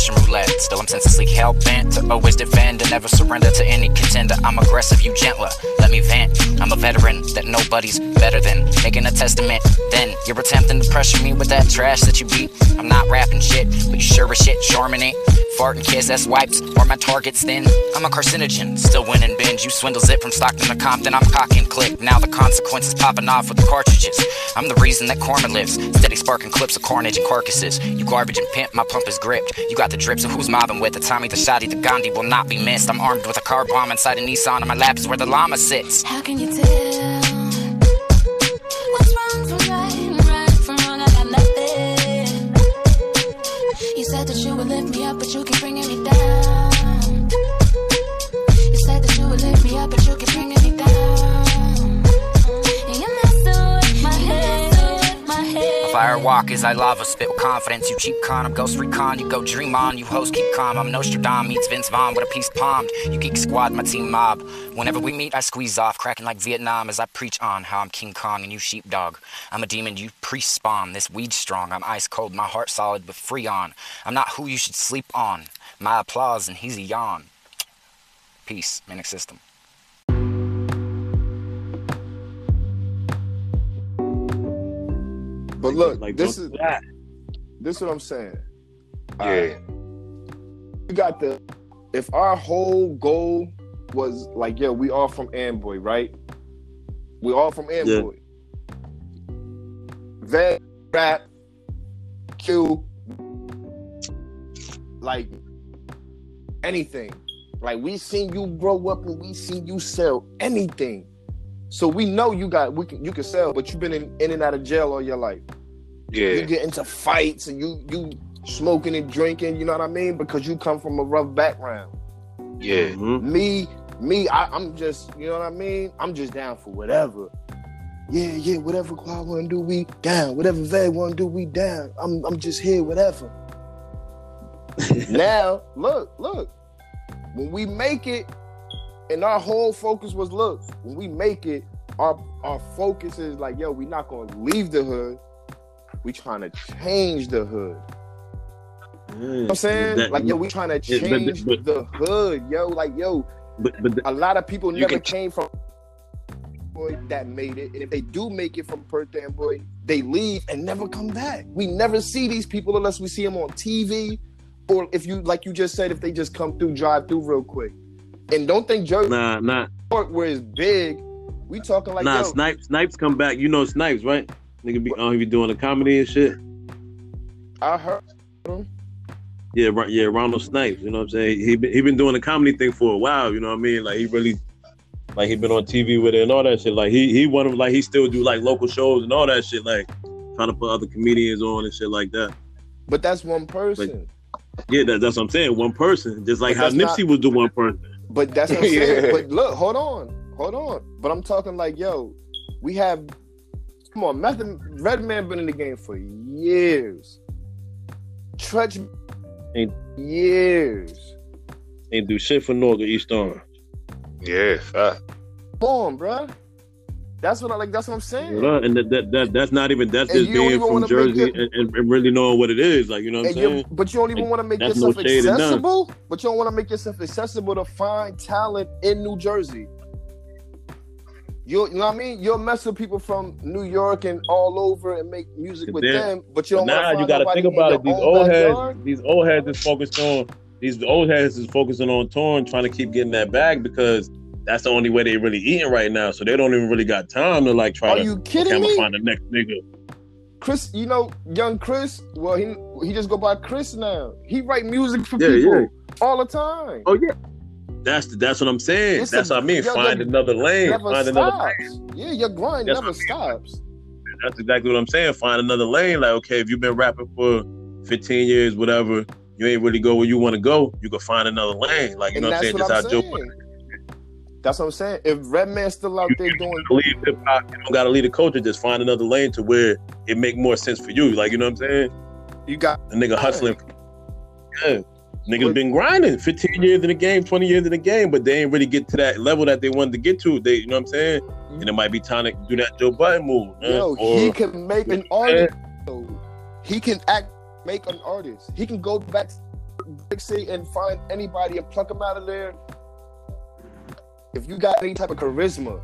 L: Russian roulette. Still, I'm senselessly hell bent to always defend and never surrender to any contender. I'm aggressive, you gentler. Let me vent. I'm a veteran that nobody's better than. Making a testament. Then you're attempting to pressure me with that trash that you beat. I'm not rapping shit, but you sure as shit charming it. Fart and kiss ass wipes, or my target's thin. I'm a carcinogen, still winning binge. You swindle zip from Stockton to Compton. I'm cocking click. Now the consequences popping off with the cartridges. I'm the reason that karma lives. Steady sparking clips of carnage and carcasses. You garbage and pimp, my pump is gripped. You got the drips of who's mobbing with the Tommy, the Shotty, the Gandhi will not be missed. I'm armed with a car bomb inside a Nissan, and my lap is where the llama sits.
M: How can you tell would lift me up, but you keep bringing me down. You said that you would lift me up, but you keep bringing me down. My
L: walk as I lava spit with confidence. You cheap con, I'm ghost recon. You go dream on, you hoes keep calm. I'm Nostradamus meets Vince Vaughn with a piece palmed. You geek squad, my team mob. Whenever we meet, I squeeze off, cracking like Vietnam as I preach on how I'm King Kong and you sheepdog. I'm a demon, you priest spawn. This weed strong, I'm ice cold, my heart solid with freon. I'm not who you should sleep on. My applause and he's a yawn. Peace, Manic System.
D: But look,
A: Like,
D: this is
A: that.
D: this is what I'm saying.
F: Yeah.
D: We got the if our whole goal was like, yo, we all from Amboy, right? We all from Amboy. Vet, rap, Q, like anything. Like we seen you grow up and we seen you sell anything. So we know you got we can you can sell, but you've been in, in and out of jail all your life.
F: Yeah.
D: You get into fights and you you smoking and drinking, you know what I mean? Because you come from a rough background.
F: Yeah. Mm-hmm.
D: Me, me, I, I'm just, you know what I mean? I'm just down for whatever. Yeah, yeah, whatever Quad wanna do, we down. Whatever Vay wanna do, we down. I'm I'm just here, whatever. now, look, look. When we make it, and our whole focus was look, when we make it, our our focus is like, yo, we not gonna leave the hood. We trying to change the hood. You know what I'm mm, saying?
A: That-
D: like, yo, we trying to
A: Yeah, but-
D: change
A: but-
D: the hood, yo. Like, yo,
A: But but
D: a lot of people never
A: can-
D: came from boy that made it, and if they do make it from Perth Amboy, they leave and never come back. We never see these people unless we see them on TV, or if you like you just said, if they just come through, drive through real quick. And don't think Jersey
A: nah, nah,
D: where it's big, we talking like
A: nah.
D: yo,
A: Snipes, Snipes come back. You know Snipes, right? Nigga be oh, he be doing the comedy and shit.
D: I heard him.
A: Yeah, right. Yeah, Ronald Snipes. You know what I'm saying? He been he been doing the comedy thing for a while. You know what I mean? Like he really, like he been on TV with it and all that shit. Like he he one of like he still do like local shows and all that shit. Like trying to put other comedians on and shit like that.
D: But that's one person.
A: Yeah, that, that's what I'm saying. One person, just like how Nipsey
D: not-
A: was the one person.
D: But that's what I'm saying.
A: Yeah.
D: But look, hold on, hold on. But I'm talking like, yo, we have. Come on, Method Redman been in the game for years. Treach,
A: Ain't
D: years.
A: ain't do shit for North or East Orange.
F: Yeah, fact.
D: Come on, bruh. That's what I like. That's what I'm saying.
A: You And that, that, that that's not even that's
D: And
A: just being from Jersey
D: it-
A: and, and, and really knowing what it is. Like you know what I'm saying?
D: but you don't even
A: Like,
D: want to make
A: that's no
D: yourself
A: shade in none.
D: accessible. But you don't want to make yourself accessible to find talent in New Jersey. You, you know what I mean? You'll mess with people from New York and all over and make music with
A: Then-
D: them, but you don't
A: But
D: want
A: now
D: to
A: you got to think about it. These old heads, these old heads is focused on these old heads is focusing on touring, trying to keep getting that bag because that's the only way they really eating right now. So they don't even really got time to like try
D: Are
A: to.
D: you kidding
A: okay, I'ma
D: me?
A: Find the next nigga.
D: Chris, you know, young Chris. Well, he he just go by Chris now. He write music for
A: Yeah,
D: people
A: yeah.
D: all the time.
A: Oh yeah. That's that's what I'm saying.
D: It's
A: that's
D: a-
A: what I mean. Find another lane.
D: Never
A: Find another
D: stops.
A: lane.
D: Yeah, your grind
A: That's
D: never stops.
A: That's exactly what I'm saying. Find another lane. Like, okay, if you've been rapping for 15 years, whatever, you ain't really go where you want to go. You can find another lane. Like, you
D: And
A: know what I'm saying?
D: what
A: Just
D: I'm
A: how Joe.
D: That's what I'm saying. If Redman's still out there doing,
A: leave hip hop. You don't gotta lead the culture. Just find another lane to where it make more sense for you. Like you know what I'm saying?
D: You got
A: the nigga hustling. Yeah, niggas been grinding 15 years in the game, 20 years in the game, but they ain't really get to that level that they wanted to get to. They, you know what I'm saying? Mm-hmm. And it might be time to do that Joe Budden move. Man.
D: yo,
A: Or-
D: he can make an artist. He can act, make an artist. He can go back to Big City and find anybody and pluck them out of there. If you got any type of charisma,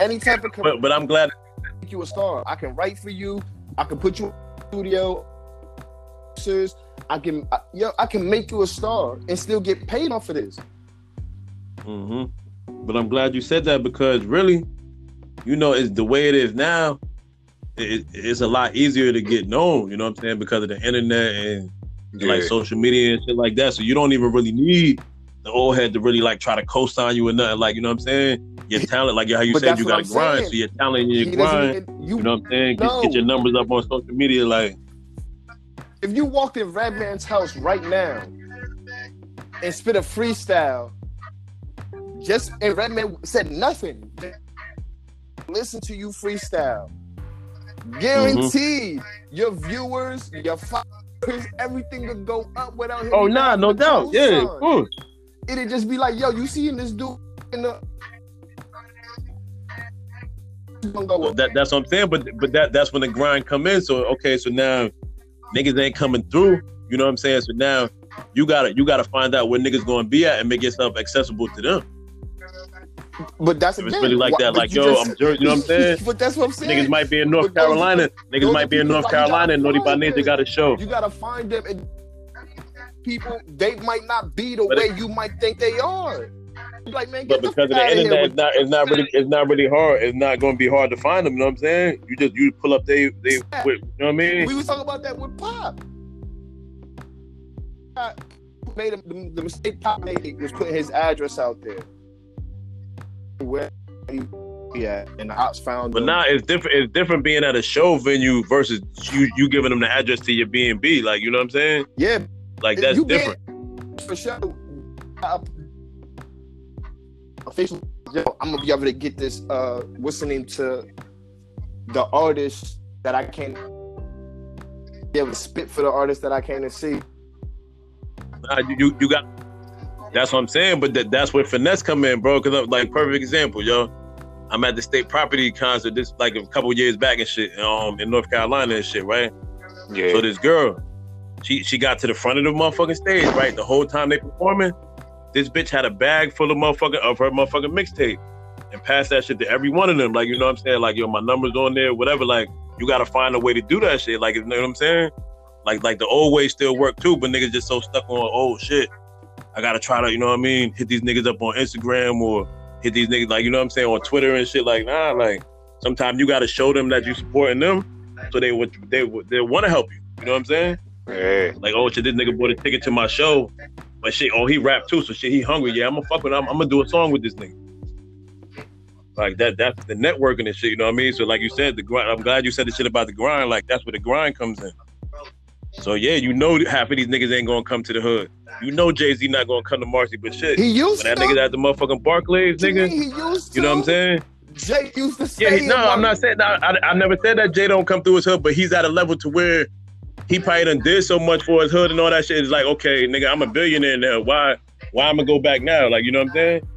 D: any type of charisma,
A: but, but I'm glad
D: make you a star. I can write for you. I can put you in the studio. Sirs, I can, I, yo, I can make you a star and still get paid off of this.
A: hmm But I'm glad you said that because really, you know, it's the way it is now. It, it's a lot easier to get known. You know what I'm saying because of the internet and like social media and shit like that. So you don't even really need the old head to really like try to co-sign you or nothing. Like you know what I'm saying? Your talent, like how you said, you got
D: I'm
A: to grind.
D: saying.
A: So your talent and your
D: He doesn't
A: grind.
D: even-
A: You, know what I'm saying? Get, get your numbers up on social media. Like
D: If you walked in Redman's house right now and spit a freestyle, just and Redman said nothing, listen to you freestyle. Guaranteed, mm-hmm. your viewers, your followers, everything could go up without him.
A: oh nah, no doubt. Yeah. course. Mm.
D: It'd just be like, yo, you seeing this dude in the. Gonna go up.
A: That, that's what I'm saying. But but that that's when the grind come in. So okay, so now niggas ain't coming through. You know what I'm saying? So now you gotta you gotta find out where niggas gonna be at and make yourself accessible to them.
D: But that's
A: If it's really like that,
D: but
A: like yo,
D: just-
A: I'm Jersey. You know what I'm saying?
D: but that's what I'm saying.
A: Niggas might be in North
D: But those-
A: Carolina. Niggas
D: those
A: might be in North
D: like,
A: Carolina and
D: find
A: Nature got a show.
D: You gotta find them and people. They might not be the
A: But
D: way you might think they are. Like man,
A: But
D: get the
A: because of the internet, it's not it's not really it's not really hard. It's not gonna be hard to find them. You know what I'm saying? You just you pull up they they with, you know what I mean?
D: We was talking about that with Pop. Made him, the, the mistake Pop made was putting his address out there. Where he yeah, and the ops found
A: But
D: him.
A: now it's different. It's different being at a show venue versus you you giving them the address to your B and B. Like you know what I'm saying?
D: Yeah,
A: Like that's different.
D: for sure. Official, yo, I'm gonna be able to get this. Uh, what's the name to the artist that I can't be able to spit for the artist that I can't see.
A: Nah, you, you you got. That's what I'm saying. But that, that's where finesse come in, bro. Because like perfect example, yo. I'm at the state property concert this like a couple years back and shit, um, in North Carolina and shit, right?
F: Yeah.
A: So this girl, she she got to the front of the motherfucking stage, right? The whole time they performing, this bitch had a bag full of motherfucking of her motherfucking mixtape, and passed that shit to every one of them. Like you know what I'm saying? Like yo, my numbers on there, whatever. Like you got to find a way to do that shit. Like you know what I'm saying? Like like the old way still work too, but niggas just so stuck on old shit. I gotta try to, you know what I mean, hit these niggas up on Instagram or hit these niggas like you know what I'm saying on Twitter and shit. Like nah, like sometimes you gotta show them that you supporting them, so they would they would they want to help you. You know what I'm saying?
F: Yeah.
A: Like, oh shit, this nigga bought a ticket to my show, but shit, oh he rap too, so shit, he hungry. Yeah, I'm gonna fuck with him. I'm, I'm gonna do a song with this nigga. Like that, that's the networking and shit. You know what I mean? So like you said, the grind. I'm glad you said the shit about the grind. Like that's where the grind comes in. So yeah, you know half of these niggas ain't gonna come to the hood. You know Jay Z not gonna come to Marcy, but shit,
D: He used
A: when that
D: to.
A: nigga at the motherfucking Barclays, nigga.
D: he used to.
A: You know what I'm saying?
D: Jay used to say
A: Yeah, he, no, I'm not saying that. I, I never said that Jay don't come through his hood, but he's at a level to where he probably done did so much for his hood and all that shit. It's like, okay, nigga, I'm a billionaire now. Why, why I'm gonna go back now? Like, you know what I'm saying?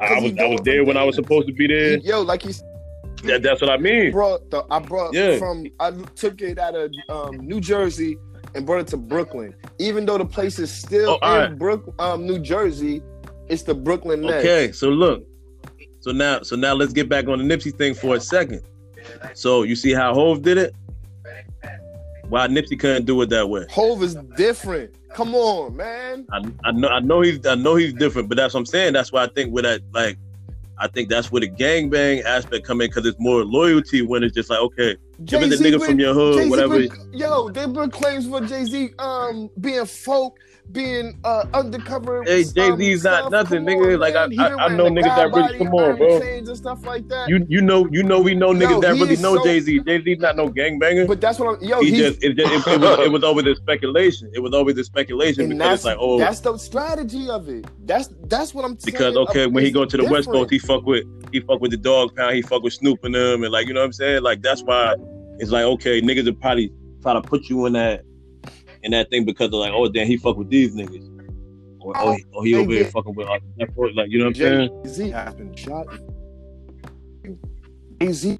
A: I, I was, I was there when I was supposed to be there.
D: Yo, like he's
A: That, that's what I mean.
D: brought the I brought
A: Yeah.
D: from I took it out of um, New Jersey and brought it to Brooklyn. Even though the place is still
A: Oh,
D: in
A: right.
D: Brook um, New Jersey, it's the Brooklyn Nets.
A: Okay, so look, so now, so now let's get back on the Nipsey thing for a second. So you see how Hove did it? Why Nipsey couldn't do it that way?
D: Hove is different. Come on, man.
A: I, I know I know he's I know he's different, but that's what I'm saying. That's why I think with that like I think that's where the gangbang aspect come in because it's more loyalty when it's just like okay, give it the nigga from your hood,
D: Jay-Z
A: whatever.
D: been- yo, they been claims for Jay Z um being folk, being uh undercover.
A: Hey, Jay-Z's not nothing,
D: Come
A: nigga. Like, I-
D: man.
A: I- I know niggas that really- come on, bro.
D: and stuff like that.
A: You you know you know we know
D: Yo,
A: niggas that really know
D: so-
A: Jay Z. Jay Z's not no gangbanger.
D: But that's what I'm. Yo,
A: he
D: he's,
A: just it, just it, it was it was always a speculation. It was always a speculation
D: and
A: because it's like oh
D: that's the strategy of it. That's that's what I'm
A: because okay when he go to the West. Coast he fuck with he fuck with the Dogg Pound he fuck with Snoop and them and like you know what I'm saying like that's why it's like okay niggas will probably try to put you in that in that thing because they're like oh damn he fuck with these niggas or oh, he, oh, he over here fucking with uh, that boy, like you know what I'm
D: Jay
A: saying
D: Z has been shot. Jay Z,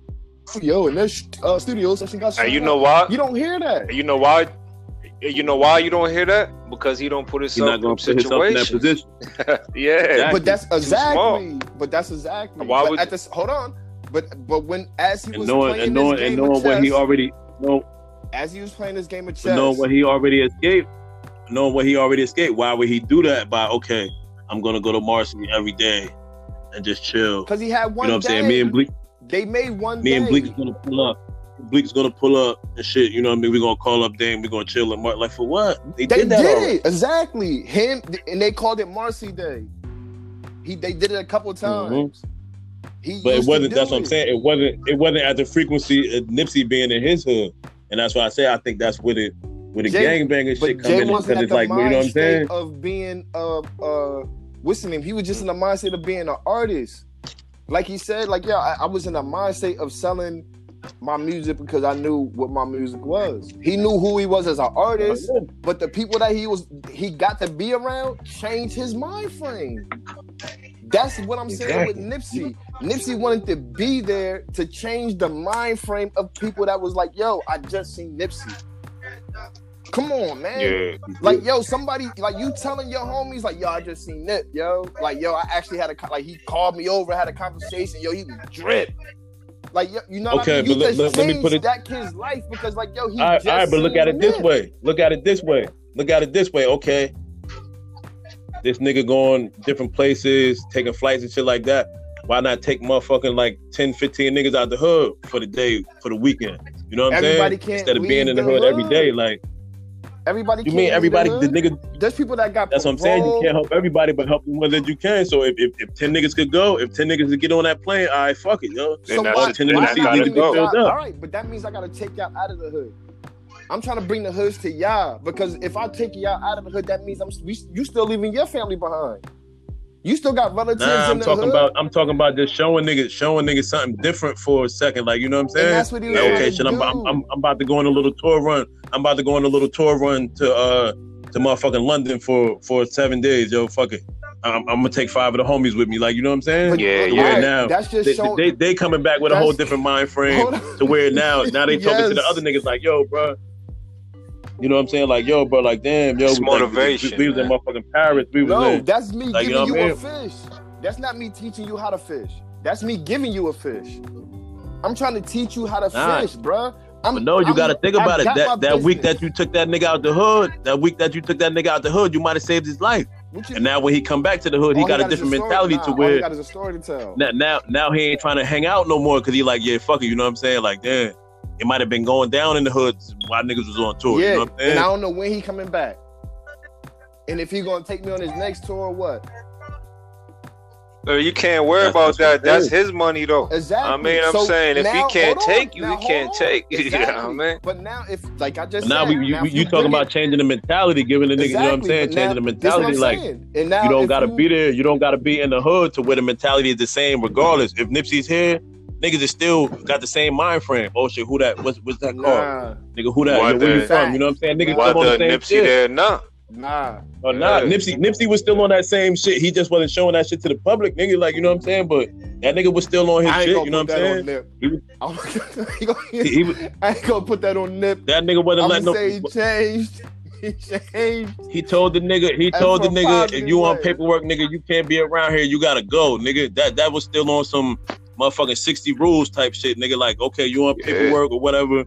D: yo, in their uh, studio session got shot.
F: And you know why?
D: You don't hear that.
F: You know why? You know why you don't hear that? Because he don't put
A: he's
F: himself
A: not
F: in
A: gonna put himself in that position
F: yeah.
D: But that's exactly. But that's exactly.
F: Why
D: but
F: would-
D: at this, hold on. But but when as he
A: and
D: was
A: knowing
D: playing
A: and knowing
D: this
A: and knowing
D: of
A: what he already know
D: as he was playing this game of
A: But
D: chess,
A: knowing what he already escaped, knowing what he already escaped, why would he do that? By okay, I'm gonna go to Marcy every day and just chill.
D: because he had one.
A: You know what I'm saying? Me and Bleek,
D: They made one.
A: me
D: day.
A: and Bleek is gonna pull up. Bleek's gonna pull up and shit. You know what I mean? We're gonna call up Dame. We're gonna chill and Mark. Like for what? They,
D: They
A: did that.
D: did it exactly. Him and they called it Marcy Day. He they did it a couple times. He
A: Mm-hmm. But it wasn't. That's what I'm saying. It wasn't. It wasn't at the frequency of Nipsey being in his hood, and that's why I say I think that's where the where the
D: Jay-
A: gangbanging shit come in because it's like you know what I'm saying.
D: of being uh uh what's the name? He was just in the mindset of being an artist. Like he said, like yeah, I, I was in the mindset of selling my music because I knew what my music was. He knew who he was as an artist, but the people that he was he got to be around changed his mind frame. That's what I'm saying with Nipsey. Nipsey wanted to be there to change the mind frame of people that was like, yo, I just seen Nipsey. Come on, man.
F: Yeah.
D: Like, yo, somebody, like, you telling your homies, like, yo, I just seen Nip, yo. Like, yo, I actually had a, like, he called me over, had a conversation, yo, he was drip. Like, yo, you know what
A: Okay,
D: I mean? You
A: but let-
D: just
A: let- me put it-
D: that kid's life because, like, yo, he
A: all right,
D: just
A: all right, but look at it this way. Look at it this way. Look at it this way. Okay, this nigga going different places, taking flights and shit like that. Why not take motherfucking like 10, 15 niggas out the hood for the day, for the weekend? You know what I'm
D: Everybody
A: saying?
D: can't
A: Instead of being in the
D: the
A: hood every
D: hood.
A: day, like
D: Everybody
A: you
D: can't
A: mean everybody?
D: The,
A: The nigga.
D: There's people that got
A: That's what I'm saying. You can't help everybody, but help them where that you can. So if, if, if ten niggas could go, if ten niggas could get on that plane, all right, fuck it, yo.
F: Then
D: So
F: that's
D: why-
F: it.
A: ten
F: Then
A: niggas
F: that
A: see
F: gotta
A: niggas
F: go.
A: filled
D: All
A: up.
D: right, but that means I gotta take y'all out of the hood. I'm trying to bring the hoods to y'all because if I take y'all out of the hood, that means I'm we, you still leaving your family behind. You still got relatives
A: Nah, I'm
D: the
A: talking
D: hood.
A: about I'm talking about just showing niggas showing niggas something different for a second. Like you know what I'm saying?
D: And that's what he was
A: Like, okay, shit, I'm. I'm, I'm I'm about to go on a little tour run. I'm about to go on a little tour run to uh to motherfucking London for for seven days. Yo, fuck it. I'm, I'm gonna take five of the homies with me. Like you know what I'm saying?
D: But-
F: Yeah, yeah.
A: where
D: Alright,
A: now
D: that's just
A: they,
D: showing.
A: they they coming back with a whole different mind frame to where now now they talking to the other niggas like yo, bro. You know what I'm saying? Like yo, bro. Like damn, yo.
F: It's
A: we- like,
F: motivation,
A: We, we was in
F: man.
A: motherfucking Paris. We was
D: no,
A: in.
D: that's me
A: Like, you
D: giving
A: know
D: you
A: what
D: a fish. That's not me teaching you how to fish. That's me giving you a fish. I'm trying to teach you how to
A: Nah.
D: fish, bro. I'm,
A: But no, you
D: I'm-
A: got to think
D: I
A: about it.
D: got my
A: That that week that you took that nigga out the hood, that week that you took that nigga out the hood, you might have saved his life. And now when he come back to the hood, he
D: all
A: got a different
D: story-
A: mentality
D: nah,
A: to
D: all he
A: where
D: got is a story to tell.
A: now, now now he ain't trying to hang out no more because he like yeah fuck it, you know what I'm saying? Like damn, it might have been going down in the hoods while niggas was on tour.
D: yeah,
A: You know what I'm saying?
D: and I don't know when he coming back. And if he gonna take me on his next tour or what?
F: Uh, you can't worry
A: That's-
F: about
A: that's
F: that. That's his money though.
D: Exactly.
F: I mean, I'm
D: So
F: saying if he can't take you,
D: Now,
F: he can't
D: hold
F: take
D: on.
F: you. You know what I mean?
D: But now, if like I just
A: But now
D: said,
A: we you,
D: now
A: you, you talking about
D: it-
A: changing the mentality, giving the niggas, you know what I'm saying?
D: but
A: Changing
D: now-
A: the mentality, like.
D: And now
A: you don't gotta
D: you-
A: be there. You don't gotta be in the hood to where the mentality is the same, regardless. If Nipsey's here, niggas is still got the same mind frame. Oh shit, who that? What's what's that called?
D: Nah,
A: Nigga, who that? Yo,
F: Whether-
A: where you from? You know what I'm saying? Niggas
F: Whether
A: still on the same
F: Nipsey
A: shit.
F: there or not.
D: nah.
A: Oh, nah,
F: Yeah.
A: Nipsey, Nipsey was still on that same shit. He just wasn't showing that shit to the public, nigga. Like, you know what I'm saying? But that nigga was still on his shit. You know what I'm saying? He was-
D: I'm- he
A: He, he was,
D: I ain't gonna put that on Nip.
A: that nigga wasn't
D: I'm
A: letting no.
D: say he changed. He changed.
A: He told the nigga, he told the nigga, if you on
D: way.
A: paperwork, nigga, you can't be around here. You gotta go, nigga. That that was still on some motherfucking sixty rules type shit, nigga. Like, okay, you on
F: Yeah.
A: paperwork or whatever.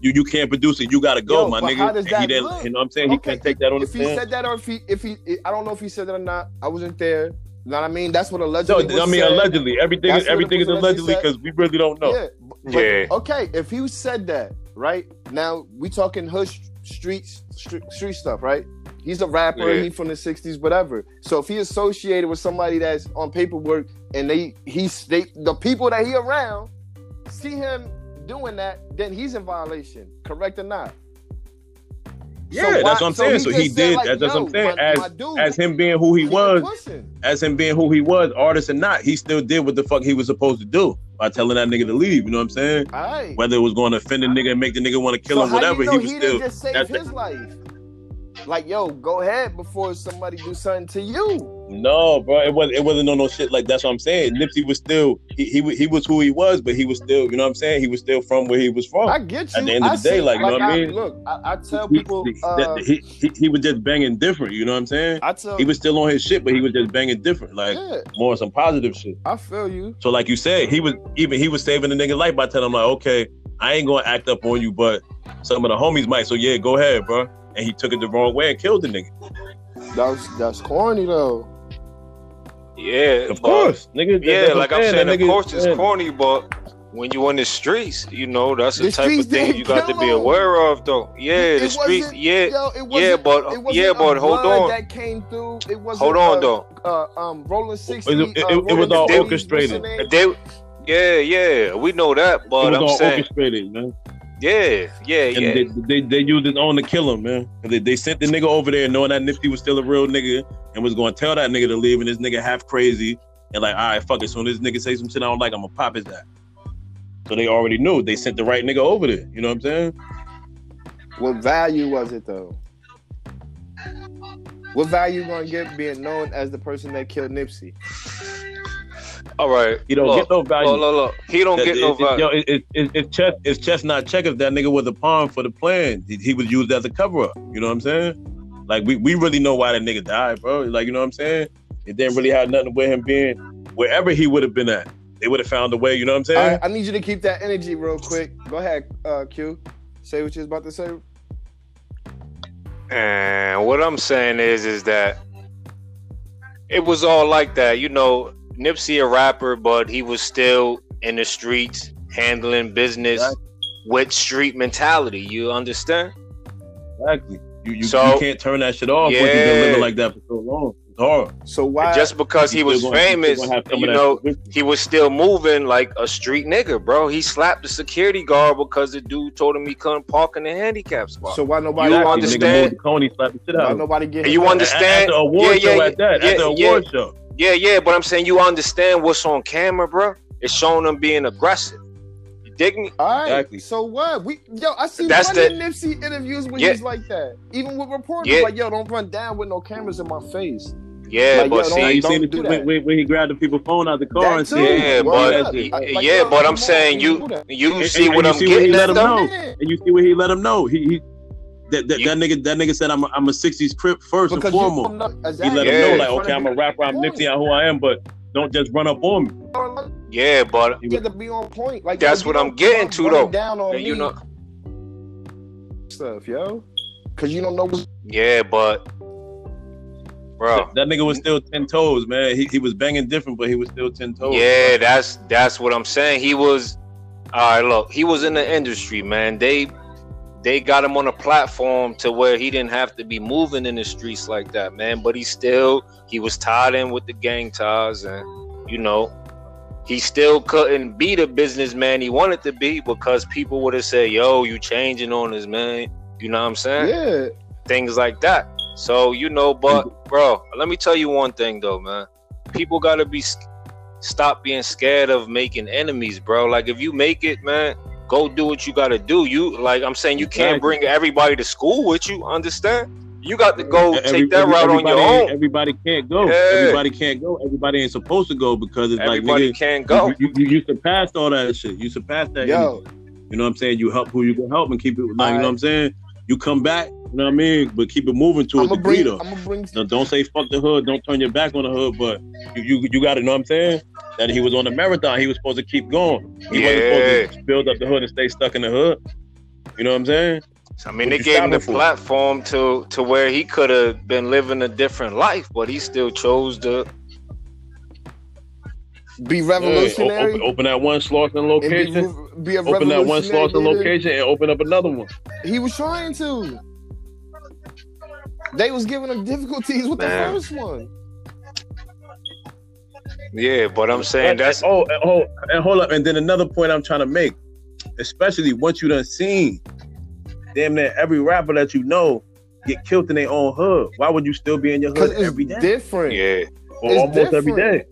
A: You you can't produce it. You gotta go,
D: Yo,
A: my
D: but
A: nigga.
D: how does that
A: he didn't,
D: look?
A: you know what I'm saying? He can't take that on
D: If
A: the
D: he
A: stand.
D: said that, or if he, if he, I don't know if he said that or not. I wasn't there. You know what I mean? That's what
A: No,
D: allegedly. was
A: I mean
D: said.
A: allegedly. Everything
D: That's
A: is everything is allegedly
D: allegedly
A: because we really don't know.
D: Yeah. but-
F: Yeah.
D: Okay, if he said that, right now we talking hush streets street, street stuff, right? He's a rapper.
F: Yeah.
D: He from the '60s, whatever. So if he associated with somebody that's on paperwork and they he's they the people that he around see him doing that, then he's in violation. Correct or not?
A: Yeah,
D: So why-
A: that's what I'm
D: so
A: saying.
D: he
A: So he did.
D: like,
A: that's what I'm saying.
D: my-
A: as
D: my dude,
A: as him being who he was, as him being who he was, artist or not, he still did what the fuck he was supposed to do by telling that nigga to leave. You know what I'm saying?
D: All right.
A: Whether it was going to offend the nigga and make the nigga want to kill
D: so
A: him, whatever,
D: you know
A: he was
D: he
A: still.
D: didn't just save
A: that's the-
D: his life? Like, yo, go ahead before somebody do something to you.
A: No, bro, it wasn't. It wasn't no no shit like that's what I'm saying. Nipsey was still he, he he was who he was, but he was still you know what I'm saying. He was still from where he was from.
D: I get you.
A: At the end of
D: I
A: the day,
D: see-
A: like you know what I mean.
D: Look, I, I tell
A: He-
D: people.
A: he,
D: Uh,
A: that- he, he he was just banging different. You know what I'm saying?
D: I tell.
A: He was still on his shit, but he was just banging different, like
D: Yeah,
A: more some positive shit.
D: I feel you.
A: So like you said, he was even he was saving the nigga life by telling him like, okay, I ain't gonna act up on you, but some of the homies might. So yeah, go ahead, bro. And he took it the wrong way and killed the nigga.
D: That's that's corny though.
F: Yeah,
A: Of
F: but-
A: course, nigga.
F: Yeah,
A: that's
F: like I'm
A: that
F: saying, of
A: nigga-
F: course it's
A: yeah.
F: corny, but when you on the streets, you know that's the,
D: The
F: type of thing you got to be aware of, though. Yeah,
D: It
F: the streets. Yeah,
D: Yo, it
F: yeah,
D: wasn't-
F: but
D: it wasn't
F: yeah, but hold
D: blood
F: on,
D: That came through. It wasn't.
F: hold on,
D: uh,
F: though.
D: Uh, um, rolling sixty.
A: It, it-
D: uh,
A: it- it was all
D: 60s,
A: orchestrated.
D: what's her name?
F: They, yeah, yeah, we know that,
A: It
F: but
A: was
F: I'm
A: all
F: saying,
A: orchestrated, man.
F: Yeah, yeah,
A: And
F: yeah.
A: they, they they used his own to kill him, man. 'Cause They, they sent the nigga over there knowing that Nipsey was still a real nigga and was going to tell that nigga to leave, and this nigga half crazy and like, all right, fuck it. Soon as this nigga say some shit I don't like, I'm gonna pop his ass. So they already knew. They sent the right nigga over there. You know what I'm saying?
D: What value was it though? What value you gonna get being known as the person that killed Nipsey?
F: All right,
A: He don't
F: look,
A: get no value.
F: Look, look, look. He don't
A: That-
F: get no
A: it- it- Yo,
F: value.
A: it, it, it, it's chess. It's chess, not checkers. That nigga was a pawn for the plan. He, he was used as a cover up. You know what I'm saying? Like we, we really know why that nigga died, bro. Like you know what I'm saying? It didn't really have nothing with him being wherever he would have been at. They would have found a way. You know what I'm saying?
D: I, I need you to keep that energy real quick. Go ahead, uh, Q. Say what you was about to say.
F: And what I'm saying is, is that it was all like that. You know, Nipsey a rapper, but he was still in the streets handling business
A: Exactly.
F: with street mentality. You understand?
A: exactly. You, you,
F: So-
A: you can't turn that shit off when you've been
F: Yeah.
A: living like that for so long. It's hard.
D: So why?
F: Just because he was
A: gonna-
F: famous,
A: gonna have some
F: you know,
A: shit with you.
F: he was still moving like a street nigga, bro. He slapped the security guard because the dude told him he couldn't park in the handicap spot.
D: so why nobody?
F: You
A: Exactly.
F: understand?
A: Nigga moved the Coney, slapped the shit out
D: Why nobody get?
F: You understand?
A: At the award
F: Yeah,
A: show
F: yeah,
A: at that.
F: yeah,
A: at the
F: yeah.
A: award show.
F: Yeah, yeah, but I'm saying you understand what's on camera, bro. It's showing them being aggressive. You dig me?
D: All right.
A: Exactly.
D: So what? We yo, I see
F: That's
D: plenty
F: the-
D: of Nipsey interviews where
F: Yeah.
D: he's like that. Even with reporters,
F: Yeah.
D: like yo, don't run down with no cameras in my face.
F: Yeah,
D: Like,
F: but
D: yo,
F: see,
A: you seen the
D: do
A: shit when, when, when he grabbed the people's phone out the car
D: That
A: and said,
F: yeah,
D: Word
F: but
D: up. Like, like,
F: yeah,
D: yo,
F: but I'm saying
D: on,
F: you you see
A: and
F: what
A: you
F: I'm
A: see what he
F: getting
A: let him know. and you see what he let him know. He, he that, that,
F: You-
A: that nigga that nigga said I'm a, I'm a '60s crip first
D: Because
A: and
D: you
A: foremost.
D: don't know
A: He let
F: Yeah.
A: him know like, okay, I'm a rapper, I'm
D: you.
A: Nipsey, I'm who I am, but don't just run up on me.
F: Yeah, but
D: You
A: was,
D: have to be on point. Like
F: That's what I'm getting to, though.
D: Down on
F: you
D: me
F: know,
D: stuff, yo. Because you don't know what's
F: yeah, but bro,
A: that nigga was still ten toes, man. He, he was banging different, but he was still ten toes.
F: yeah, that's that's what I'm saying. He was. All right, look, he was in the industry, man. They they got him on a platform to where he didn't have to be moving in the streets like that, man. But he still he was tied in with the gang ties, and you know, he still couldn't be the businessman he wanted to be because people would have said, "Yo, you changing on us, man." You know what I'm saying?
D: Yeah.
F: Things like that. So you know, but bro, let me tell you one thing though, man. People gotta be stop being scared of making enemies, bro. Like if you make it, man, go do what you gotta do. You like I'm saying you can't bring everybody to school with you. Understand? You got to go
A: Every-
F: take that
A: every-
F: route on your own.
A: Everybody can't go.
F: Yeah.
A: Everybody can't go. Everybody ain't supposed to go because it's
F: Everybody
A: like nigga,
F: can't go.
A: You, you, you surpassed all that shit. You surpassed that.
D: Yo.
A: energy. You know what I'm saying? You help who you can help and keep it. Like, you know what I'm saying? You come back. You know what I mean? But keep it moving to a
D: I'ma
A: degree
D: bring-
A: though.
D: I'ma bring.
A: No, don't say fuck the hood. Don't turn your back on the hood. But you you, you got to know what I'm saying? That he was on the marathon. He was supposed to keep going. He wasn't supposed to build up the hood and stay stuck in the hood. You know what I'm saying?
F: I mean,
A: What
F: they gave him the
A: for?
F: platform to to where he could have been living a different life, but he still chose to
D: be
A: Yeah,
D: revolutionary.
A: open, open that one Slauson location.
D: and be, be a
A: open that one
D: revolutionary
A: Slauson location and open up another one.
D: He was trying to. They was giving them difficulties with
F: Man.
D: the first one.
F: Yeah, but I'm saying that's
A: oh, and hold, and hold up. And then another point I'm trying to make, especially once you done seen damn near every rapper that you know get killed in their own hood. Why would you still be in your
D: Because
A: hood
D: it's
A: every day?
D: different.
F: Yeah.
A: Or
D: It's
A: almost every
D: different.
A: day.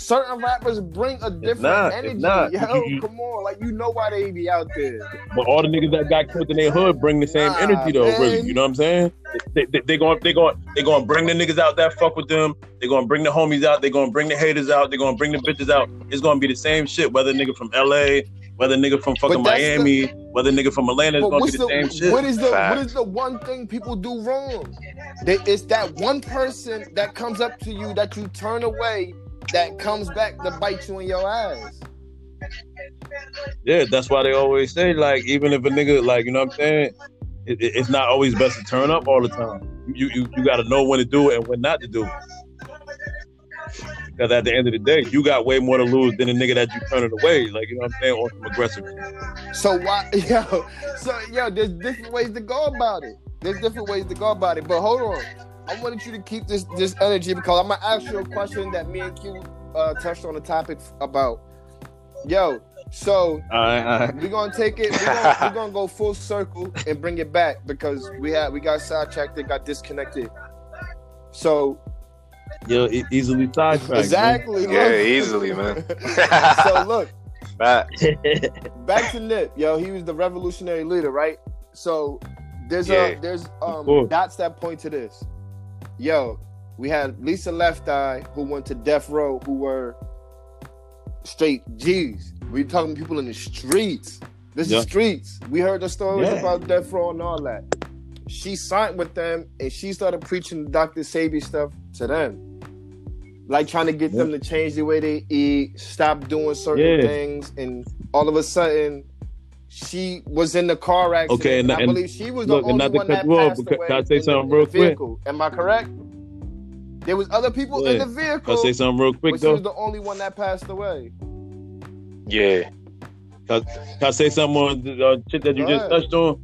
D: Certain rappers bring a different
A: not, it's
D: energy.
A: not.
D: Yo,
A: You- you-
D: come on, like you know why they be out there.
A: But all the niggas that got killed in their hood bring the same
D: Nah,
A: energy though, really. You know what I'm saying? They they, they going they going they going to bring the niggas out that fuck with them. They going to bring the homies out. They going to bring the haters out. They going to bring the bitches out. It's going to be the same shit. Whether nigga from L.A., whether nigga from fucking
D: But that's the-
A: Miami, whether nigga from Atlanta, it's going
D: what's
A: to be the,
D: the,
A: same shit.
D: what is the what
F: Facts.
D: is the one thing people do wrong? They, it's that one person that comes up to you that you turn away that comes back to bite you in your ass.
A: Yeah, that's why they always say like even if a nigga like you know what I'm saying, it, it- it's not always best to turn up all the time. You you you got to know when to do it and when not to do it. Because at the end of the day, you got way more to lose than a nigga that you turn it away. Like you know what I'm saying, on some aggressive.
D: So why, yo? So yo, there's different ways to go about it. There's different ways to go about it. But hold on, I wanted you to keep this this energy because I'm gonna ask you a question that me and Q uh, touched on the topic about. Yo, so
A: All right, all right.
D: we're gonna take it. We're gonna, we're gonna go full circle and bring it back because we had we got sidetracked and got disconnected. So
A: Yo, e- easily sidetracked. man.
D: exactly,
F: Yeah,
D: look.
F: easily, man.
D: so look,
F: back.
D: back to Nip, yo, he was the revolutionary leader, right? So there's
F: Yeah.
D: a there's um
A: course.
D: dots that point to this. Yo, we had Lisa Left Eye who went to death row who were straight G's. We talking people in the streets. This
A: Yeah.
D: is streets. We heard the stories
A: Yeah.
D: about death row and all that. She signed with them and she started preaching Dr. Sebi stuff to them. Like trying to get them to change the way they eat, stop doing certain
A: Yeah.
D: things, and all of a sudden she was in the car accident.
A: Okay, and-
D: and I
A: and-
D: believe she was
A: look,
D: the
A: and
D: only
A: not to
D: one that
A: you off,
D: passed
A: but
D: away
A: can I say
D: in
A: something real quick?
D: vehicle. Am I correct? There was other people in
A: Yeah.
D: the
A: Can
D: vehicle,
A: I say something real quick
D: but she was the only one that passed away.
F: Yeah.
A: Can can I say something on the uh, shit that you
D: Go
A: just
D: ahead.
A: touched on?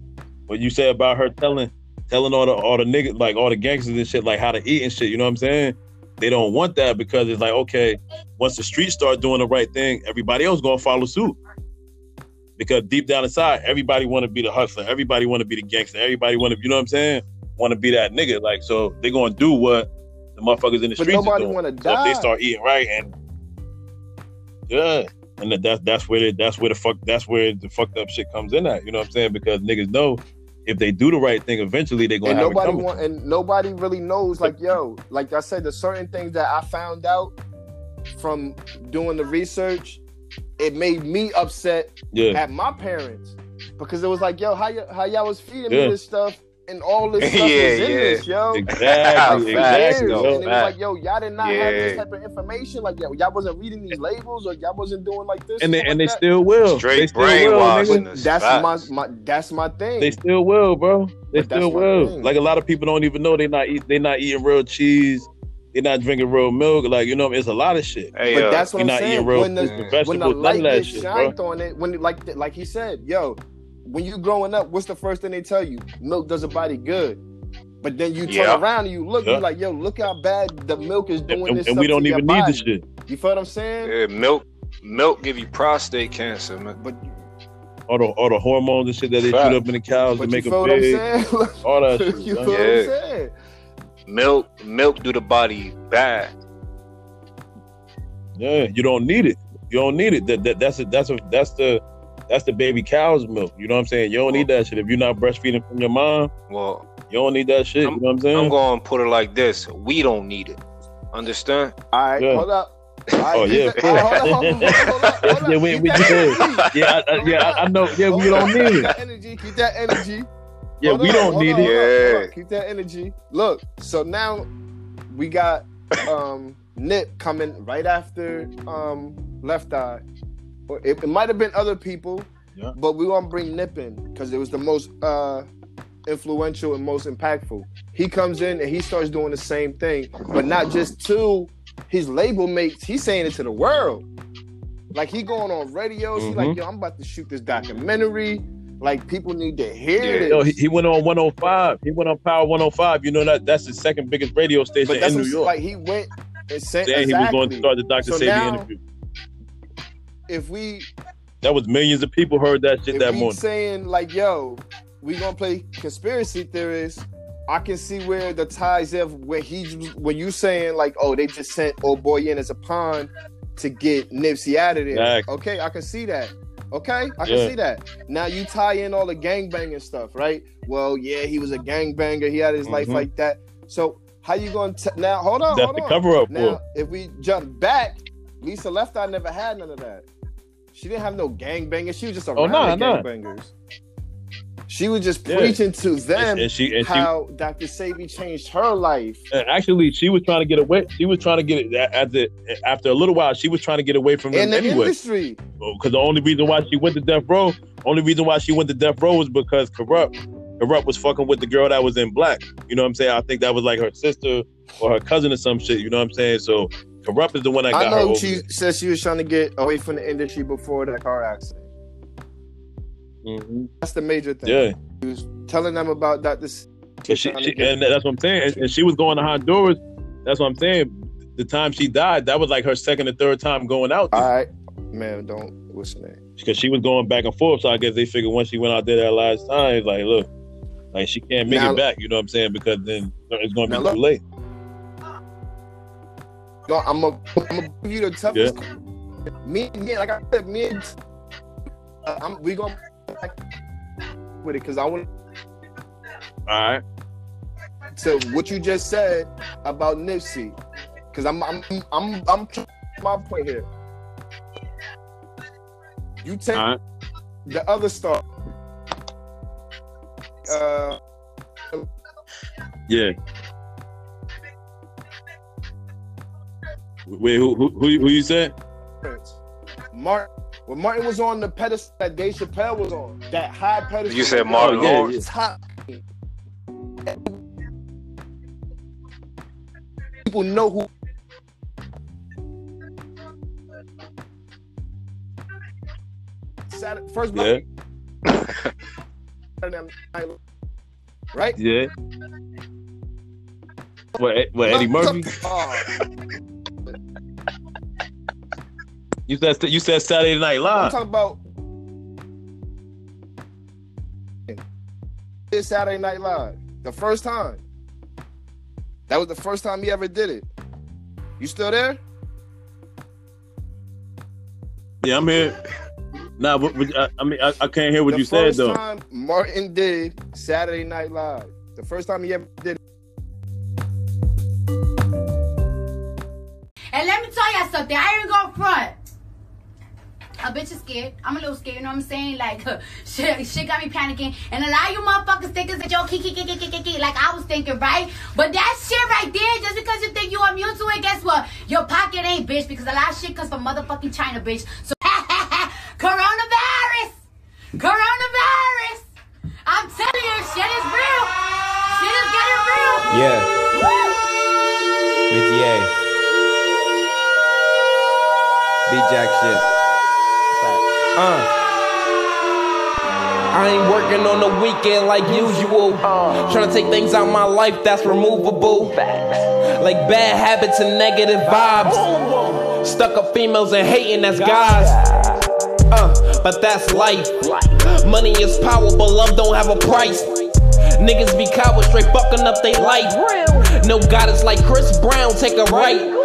A: What you said about her telling telling all the all the niggas like all the gangsters and shit like how to eat and shit. You know what I'm saying? They don't want that because it's like okay, once the streets start doing the right thing, everybody else gonna follow suit. Because deep down inside, everybody want to be the hustler. Everybody want to be the gangster. Everybody want to, you know what I'm saying? Want to be that nigga. Like so, they gonna do what the motherfuckers in the
D: But
A: streets
D: nobody
A: are doing.
D: wanna
A: So if they start eating right and yeah, and that, that's that's where the, that's where the fuck that's where the fucked up shit comes in at. You know what I'm saying? Because niggas know if they do the right thing, eventually they're gonna
D: and nobody want, and nobody really knows. Like yo, like I said, there's certain things that I found out from doing the research. It made me upset
A: Yeah.
D: at my parents because it was like, yo, how y- how y'all was feeding
A: Yeah.
D: me this stuff and all this stuff
F: Yeah,
D: is in
F: yeah.
D: this, yo.
A: Exactly, exactly,
D: years. And it was like, yo, y'all did not have this type of information. Like, yo, y'all wasn't reading these labels, or y'all wasn't doing like this.
A: and they
D: stuff
A: and
D: like
A: they
D: that.
A: still will.
F: Straight
A: they still will,
F: brainwashing
A: nigga.
F: us.
D: That's
F: Facts.
D: my, my that's my thing.
A: They still will, bro. They
D: But
A: still
D: my
A: will.
D: thing.
A: Like a lot of people don't even know they not eat they not eating real cheese. They're not drinking real milk. Like you know, it's a lot of shit.
F: Hey,
D: But
F: uh,
D: that's what
A: You're
D: I'm
A: not
D: saying.
A: eating real
D: when the
A: fruits
D: when the
A: vegetables, none
D: light
A: of that
D: gets
A: shit,
D: shined
A: bro.
D: on it, when like like he said, yo, when you growing up, what's the first thing they tell you? Milk does a body good. But then you turn
F: Yeah.
D: around and you look,
A: Yeah.
D: you're like, yo, look how bad the milk is doing
A: And,
D: this.
A: and we don't
D: to
A: even need
D: body.
A: the shit.
D: You feel what I'm saying?
F: yeah, milk milk give you prostate cancer, man.
D: But
A: All the all the hormones and shit that they
F: Fact.
A: shoot up in the cows
D: but
A: to make
D: feel
A: them
D: what
A: big. All that shit.
D: you
A: son.
D: feel what I'm saying?
F: Milk milk do the body bad.
A: Yeah, you don't need it. You don't need it. That, that that's a, that's a, that's the that's the baby cow's milk. You know what I'm saying? You don't need that shit. If you're not breastfeeding from your mom,
F: Well,
A: you don't need that shit. you know what I'm saying?
F: I'm going to put it like this: we don't need it. Understand?
D: All right,
A: Yeah.
D: hold up. All right,
A: Oh yeah,
D: keep that- all right, hold up, hold up, hold up, hold up.
A: yeah, we, we
D: that
A: Yeah, I, I, yeah, I, I know. Yeah, we don't need it.
D: energy. Keep that energy.
A: Yeah,
D: Hold
A: we
D: on,
A: don't need
D: on,
A: it.
D: hold on, hold.
F: Yeah.
D: Keep that energy. Look, so now we got um Nip coming right after um Left Eye. Or It, it might have been other people,
A: Yeah.
D: but we gonna bring Nip in because it was the most uh influential and most impactful. He comes in and he starts doing the same thing, but not just to his label mates. He's saying it to the world. Like he going on radios. He like,
A: Mhm.
D: yo, I'm about to shoot this documentary. Like people need to hear
F: Yeah.
D: this.
A: Yo, he, he went on 105. He went on Power 105. You know that that's the second biggest radio station
D: But that's
A: in New York.
D: like. He went and said
A: saying
D: exactly.
A: he was going to start the Dr.
D: So
A: Sebi
D: now-
A: interview.
D: If we
A: That was millions of people heard that shit
D: if
A: that morning.
D: saying like, yo, we gonna play conspiracy theorists. I can see where the ties of where he when you saying like, oh, they just sent old boy in as a pawn to get Nipsey out of there.
A: Exactly.
D: Okay, I can see that. Okay, I can
A: Yeah.
D: see that. Now you tie in all the gangbanging stuff, right? Well, yeah, he was a gangbanger. He had his life
A: Mhm.
D: like that. So how you going to now? Hold on,
A: That's
D: hold
A: the
D: on.
A: cover up
D: Now,
A: for.
D: if we jump back, Lisa Left Eye never had none of that. She didn't have no gangbangers. She was just around
A: Oh, nah,
D: the
A: nah.
D: gangbangers. She was just
A: Yeah.
D: preaching to them
A: And, and she and she
D: how Dr. Sebi changed her life.
A: Uh, actually she was trying to get away. She was trying to get it after after a little while. She was trying to get away from
D: In the
A: anyway.
D: industry.
A: Oh, because the only reason why she went to death row, only reason why she went to death row was because Kurupt. Kurupt was fucking with the girl that was in black. You know what I'm saying? I think that was like her sister or her cousin or some shit. You know what I'm saying? So Kurupt is the one that got
D: I
A: her
D: know
A: over
D: she said she was trying to get away from the industry before that car accident.
A: Mhm.
D: That's the major thing.
A: Yeah.
D: She was telling them about Dr. S-
A: And, she, she, and that's what I'm saying. And, and she was going to Honduras. That's what I'm saying. The time she died, that was like her second or third time going out
D: All
A: there.
D: right, man, don't what's the name?
A: because she was going back and forth. So I guess they figured once she went out there that last time, it's like, look, like she can't make
D: Now-
A: it back. You know what I'm saying? Because then it's going to be
D: look-
A: too late.
D: No, I'm gonna give you the toughest. Me, me, like I said, me, and uh, I'm we gonna with it because I want
A: All right.
D: to what you just said about Nipsey, because I'm I'm I'm I'm my point here. You take
A: right.
D: the other star. Uh,
A: Yeah. Wait, who who who, who you said?
D: Martin. When Martin was on the pedestal that Dave Chappelle was on, that high pedestal.
F: You said Martin
D: was on
F: Lawrence?
D: Top. People know who. Saturday, first
A: Yeah.
D: Saturday night, right?
A: Yeah. What? Ed- What? Eddie Murphy?
D: Oh,
A: You said you said Saturday Night Live.
D: I'm talking about this Saturday Night Live. The first time. That was the first time he ever did it. You still there?
A: Yeah, I'm here. Nah, but, but I, I mean, I, I can't hear what
D: the
A: you said
D: first
A: though.
D: time Martin did Saturday Night Live. The first time he ever did it.
N: And let me tell y'all something. I ain't gonna front a bitch is scared. I'm a little scared, you know what I'm saying? Like, shit, shit got me panicking. And a lot of you motherfuckers think that yo, kiki, kiki, kiki, kiki, like I was thinking, right? But that shit right there, just because you think you are immune to it, guess what? Your pocket ain't, bitch, because a lot of shit comes from motherfucking China, bitch. So, coronavirus! Coronavirus! I'm telling you, shit is real! Shit is getting real!
O: Yeah.
N: Woo!
O: BTA. B-Jack shit. Uh. I ain't working on the weekend like usual. Trying to take things out my life that's removable. Like bad habits and negative vibes. Stuck up females and hating as guys. Uh, but that's life. Money is power, but love don't have a price. Niggas be cowards, straight fucking up they life. No goddess like Chris Brown, take a right.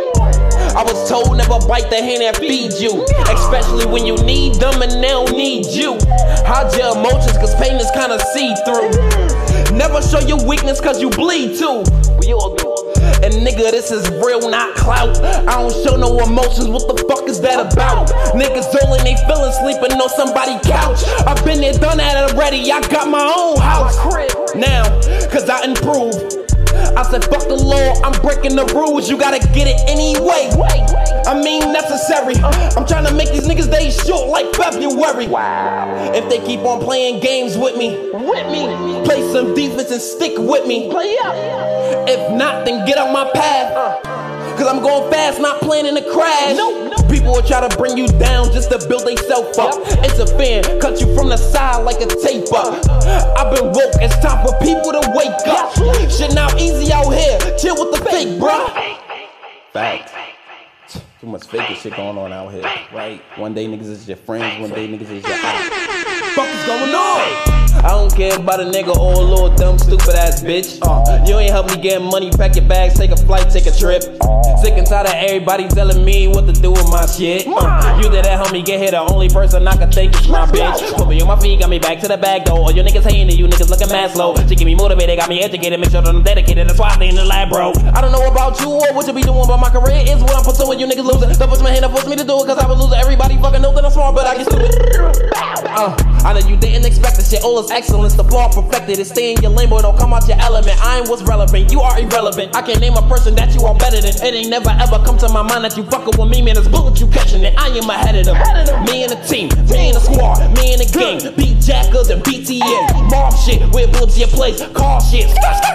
O: I was told never bite the hand that feeds you. Especially when you need them and they don't need you. Hide your emotions, cause pain is kinda see through. Never show your weakness, cause you bleed too. And nigga, this is real, not clout. I don't show no emotions, what the fuck is that about? Niggas all in they feelings, sleeping on somebody's couch. I've been there, done that already, I got my own house. Now, cause I improved. I said, fuck the law, I'm breaking the rules, you gotta get it anyway. I mean, necessary. I'm trying to make these niggas days short like February. Wow. If they keep on playing games with me, with me, play some defense and stick with me. Play up. If not, then get on my path. Uh. Cause I'm going fast, not planning to crash. People will try to bring you down just to build they self up. It's a fan, cut you from the side like a tape up. I've been woke, it's time for people to wake up. Shit now easy out here, chill with the fake, fake bruh. Facts. Too much fake shit going on out here, right? One day niggas is your friends, one day niggas is your. Fuck is going on? I don't care about a nigga or a little dumb stupid ass bitch. Uh, you ain't help me get money, pack your bags, take a flight, take a trip. Sick and tired of everybody telling me what to do with my shit. Uh, you did that, me get here. The only person I can think is my bitch. Put me on my feet, got me back to the back door. All you niggas hating to you niggas looking mad slow. She keep me motivated, got me educated, make sure that I'm dedicated. That's why I stay in the lab, bro. I don't know about you or what you be doing, but my career is what I'm pursuing. You niggas losing. Don't push my hand up, force me to do it, cause I was losing. Everybody fucking know that I'm smart, but I get stupid. Uh, I know you didn't expect this shit. All is excellence, the flaw perfected. It's stay in your lane, boy. Don't come out your element. I ain't what's relevant. You are irrelevant. I can't name a person that you are better than. It ain't never ever come to my mind that you fucking with me, man. It's bullet you catching it. I am ahead of them. Me and the team, me and the squad, me and the gang. Beat jackers and BTN. Mob shit, we're bullets your place. Car shit,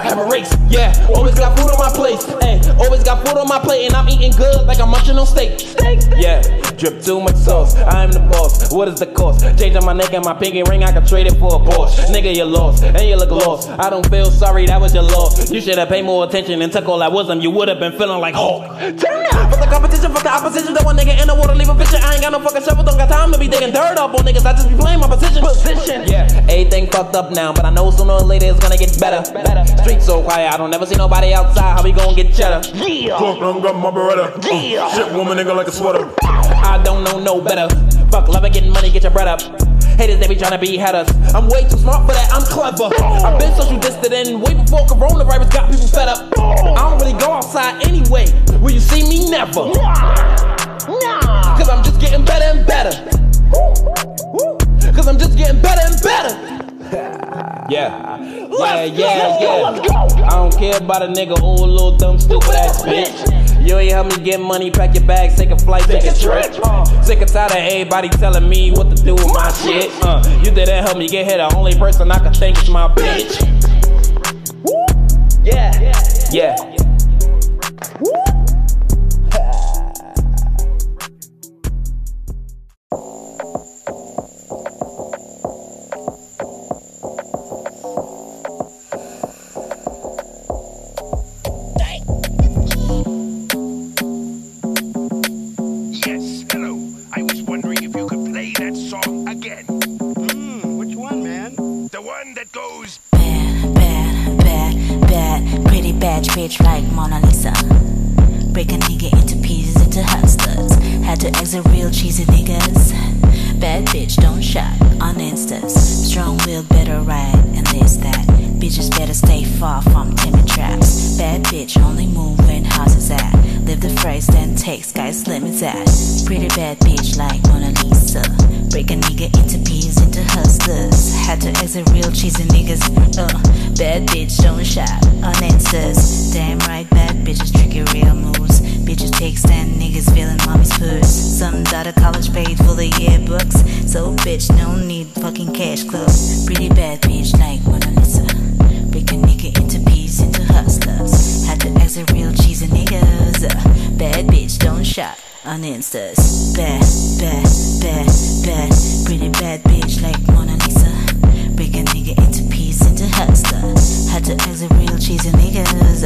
O: have a race. Yeah, always got food on my plate. Hey, always got food on my plate, and I'm eating good like I'm munching on steak. steak. Yeah, drip too much sauce. I'm the boss. What is the cost? Changing my neck and my pinky ring, I could trade it for a Porsche. Nigga, you lost, and you look lost. I don't feel sorry, that was your loss. You should have paid more attention and took all that wisdom. You would have been feeling like Hulk. Turn up! Fuck the competition, fuck the opposition. That one nigga in the water, leave a picture. I ain't got no fucking shovel, don't got time to be digging dirt up on niggas. I just be playing my position. Position. Yeah, everything fucked up now, but I know sooner or later it's gonna get better. Streets so quiet, I don't never see nobody outside. How we gonna get cheddar? Yeah.
P: Drunk, run, got my beretta. Yeah. shit, woman, nigga like a sweater.
O: I don't know no better. Fuck love and getting money, get your bread up. Haters, they be trying to be headers. I'm way too smart for that, I'm clever. I've been social distant and way before coronavirus got people fed up. I don't really go outside anyway. Will you see me? Never. Nah, Cause I'm just getting better and better. Cause I'm just getting better and better. Yeah. Yeah, yeah, yeah. I don't care about a nigga or a little dumb stupid ass bitch. You ain't help me get money, pack your bags, take a flight, take a trip. Sick and tired of everybody telling me what to do with my shit. Uh, you didn't help me get here. The only person I can thank is my bitch. Yeah. Yeah.
J: Yes, I was wondering if you could play that song again. Hmm, which one, man? The one that goes.
Q: Bad, bad, bad, bad, pretty bad bitch like Mona Lisa. Break a nigga into pieces, into hustlers. Had to exit real cheesy niggas. Bad bitch, don't shop on Instas. Strong will better ride and this that. Bitches better stay far from timid traps. Bad bitch only move when at. Live the phrase, then take sky's limits at. Pretty bad bitch like Mona Lisa. Break a nigga into pieces, into hustlers. Had to exit real cheesy niggas. Uh, bad bitch, don't shop on Instas. Damn right, bad bitches tricky real moves. Bitches take stand niggas feeling mommy's purse. Some daughter college paid for the yearbooks. So bitch, no need fucking cash clubs. Pretty bad bitch like Mona Lisa. Break a nigga into pieces, into hustlers. Had to exit real cheesy niggas. Bad bitch, don't shop on Instas. Bad, bad, bad, bad, pretty bad bitch like Mona Lisa. Break a nigga into pieces, into hustler. Had to exit real cheesy niggas.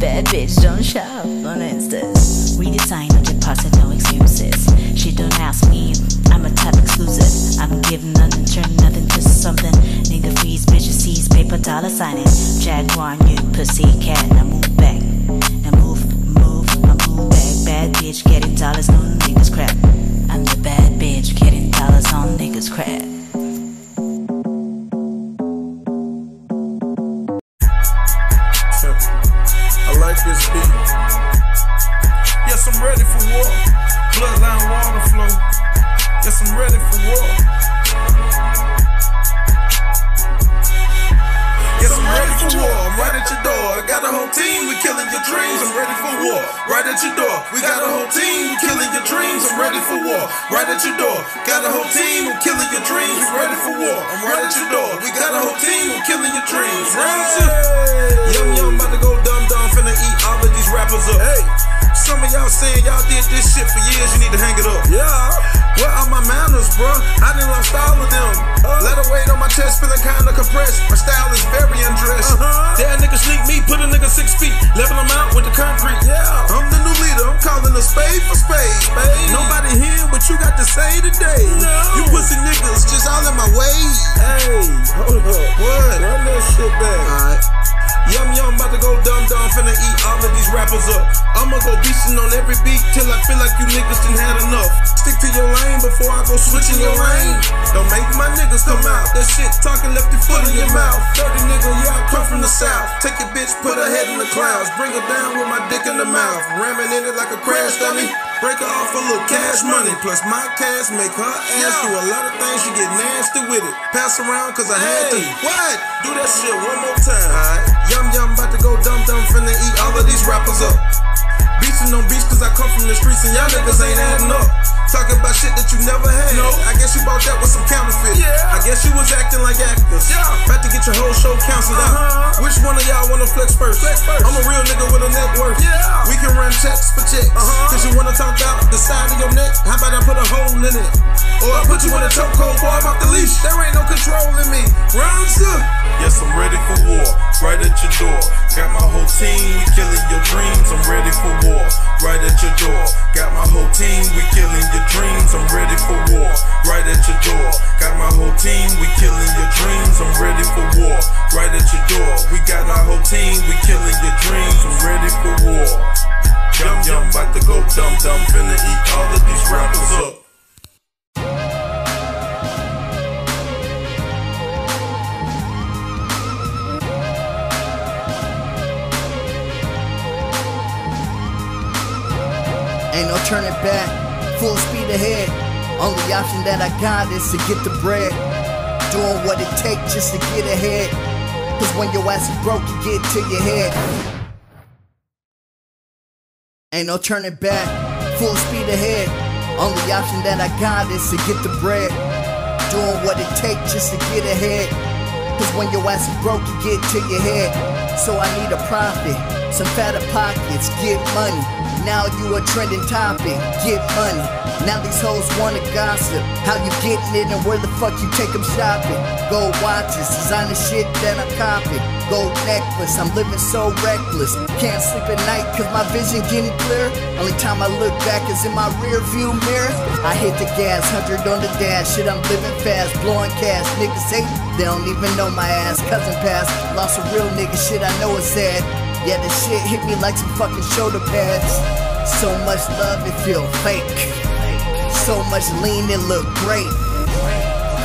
Q: Bad bitch, don't shop on Instas. Redesign on deposit, no excuses. She don't ask me, I'm a type exclusive. I'm giving nothing, turn nothing to something. Nigga freeze, bitches seize, paper dollar signing. Jaguar, new pussy cat, now move back. Now move, move, I move back. Bad bitch getting dollars on niggas crap. I'm the bad bitch getting dollars on niggas crap.
P: A whole team. We killing your dreams. Yum yum, about to go dumb dumb. Finna eat all of these rappers up. Hey. Some of y'all saying y'all did this shit for years, you need to hang it up. Yeah. Where are my manners, bruh? I done lost all of them. Let her weight on my chest, feeling kinda compressed. My style is very undressed. Uh-huh. That nigga sneak me, put a nigga six feet, level him out with the concrete. Yeah. I'm the new leader, I'm calling a spade for spade. spade. Nobody hearing what you got to say today. No. You pussy niggas just all Shit back. Alright. Yum yum, about to go dumb dumb, finna eat all of these rappers up. I'ma go beastin' on every beat till I feel like you niggas done had enough. Stick to your lane before I go switching your lane. Don't make my niggas come out. That shit talking left your foot in your mouth. Dirty nigga, yeah, I come from the south. Take your bitch, put her head in the clouds. Bring her down with my dick in the mouth. Ramming in it like a crash dummy. Break her off a little cash money. Plus my cash make her ass do a lot of things. She get nasty with it. Pass around cause I had to. What? Do that shit one more time. Alright. Yum yum, about to go dumb dumb. Finna eat all of these rappers up. Beastin' on beats cause I come from the streets and y'all niggas ain't adding up. Talking about shit that you never had. No. I guess you bought that with some counterfeit. Yeah. I guess you was acting like actors. Yeah. About to get your whole show canceled out. Which one of y'all wanna flex first? Flex first. I'm a real nigga with a net worth. Yeah. We can run checks for checks. Uh-huh. Cause you wanna talk out the side of your neck. How about I put a hole in it? Or I put you in a chokehold, boy, I'm off the leash. There ain't no control in me. Rounds up. Yes, I'm ready for war. Right at your door. Got my whole team. We killing your dreams. I'm ready for war. Right at your door. Got my whole team. We killing your dreams. I'm ready for war. Right at your door. Got my whole team. We killing your dreams. I'm ready for war. Right at your door. We got our whole team. We killing your dreams. I'm ready for war. Yum yum, about to go dumb dumb. Finna eat all of these rappers up.
R: Ain't no turning back, full speed ahead. Only option that I got is to get the bread. Doing what it takes just to get ahead. Cause when your ass is broke, you get to your head. Ain't no turning back, full speed ahead. Only option that I got is to get the bread. Doing what it takes just to get ahead. Cause when your ass is broke, you get to your head. So I need a profit, some fatter pockets, get money. Now you a trending topic, get money. Now these hoes wanna gossip. How you getting it and where the fuck you take them shopping? Gold watches, designer shit that I'm copying. Gold necklace, I'm living so reckless. Can't sleep at night cause my vision getting clear. Only time I look back is in my rear view mirror. I hit the gas, 100 on the dash. Shit, I'm living fast, blowing cash. Niggas hate, they don't even know my ass. Cousin passed, lost a real nigga, shit, I know it's sad. Yeah, this shit hit me like some fucking shoulder pads. So much love, it feel fake. So much lean, it look great.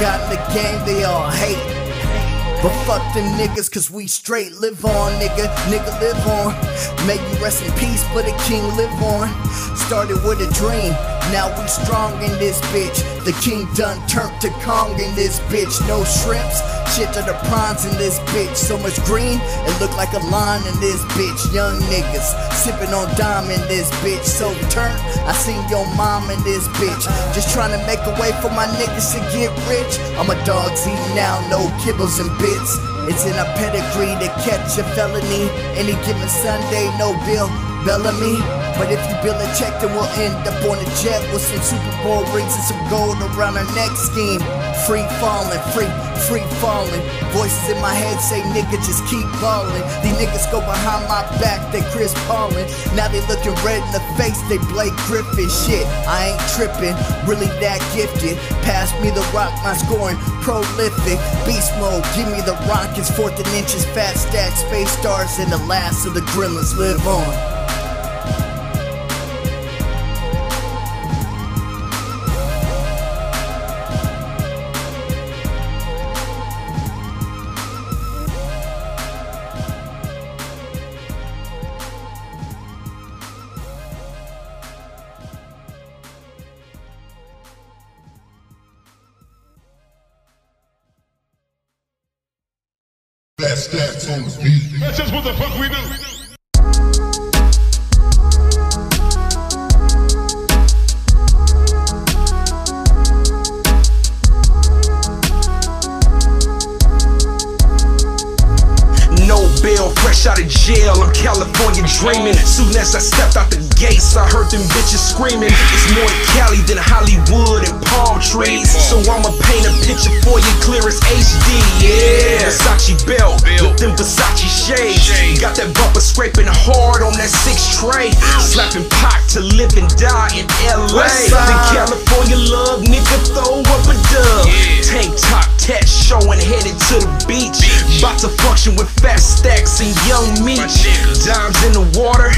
R: Got the game, they all hate. But fuck them niggas, cause we straight live on, nigga. Nigga live on. May you rest in peace, but a king live on. Started with a dream, now we strong in this bitch. The king done turned to Kong in this bitch. No shrimps, shit to the prawns in this bitch. So much green, it look like a lawn in this bitch. Young niggas sipping on dime in this bitch. So turn, I seen your mom in this bitch. Just trying to make a way for my niggas to get rich. I'm a dog's eating now, no kibbles and bits. It's in a pedigree to catch a felony. Any given Sunday, no bill. Bellamy, But if you bill a check, then we'll end up on a jet with some Super Bowl rings and some gold around our neck scheme. Free falling, free, free falling. Voices in my head say, nigga, just keep ballin'. These niggas go behind my back, they Chris Paulin. Now they looking red in the face, they Blake Griffin. Shit, I ain't trippin', really that gifted. Pass me the rock, my scoring prolific. Beast mode, give me the rock, it's fourth and inches, fat stack, space stars, and the last of the gremlins live on.
S: Stats on the beat.
J: That's just what the fuck we do.
T: Fresh out of jail. I'm California dreaming. Soon as I stepped out the gates, I heard them bitches screaming. It's more to Cali than Hollywood and palm trees. So I'ma paint a picture for you clear as HD. Yeah, Versace belt with them Versace shades. Got that bumper scraping hard on that six tray. Slapping Pac to live and die in LA. The California love, nigga, throw up a dub. Tank top tat showing headed to the beach. About to function with fat stacks and young meat. Dimes in the water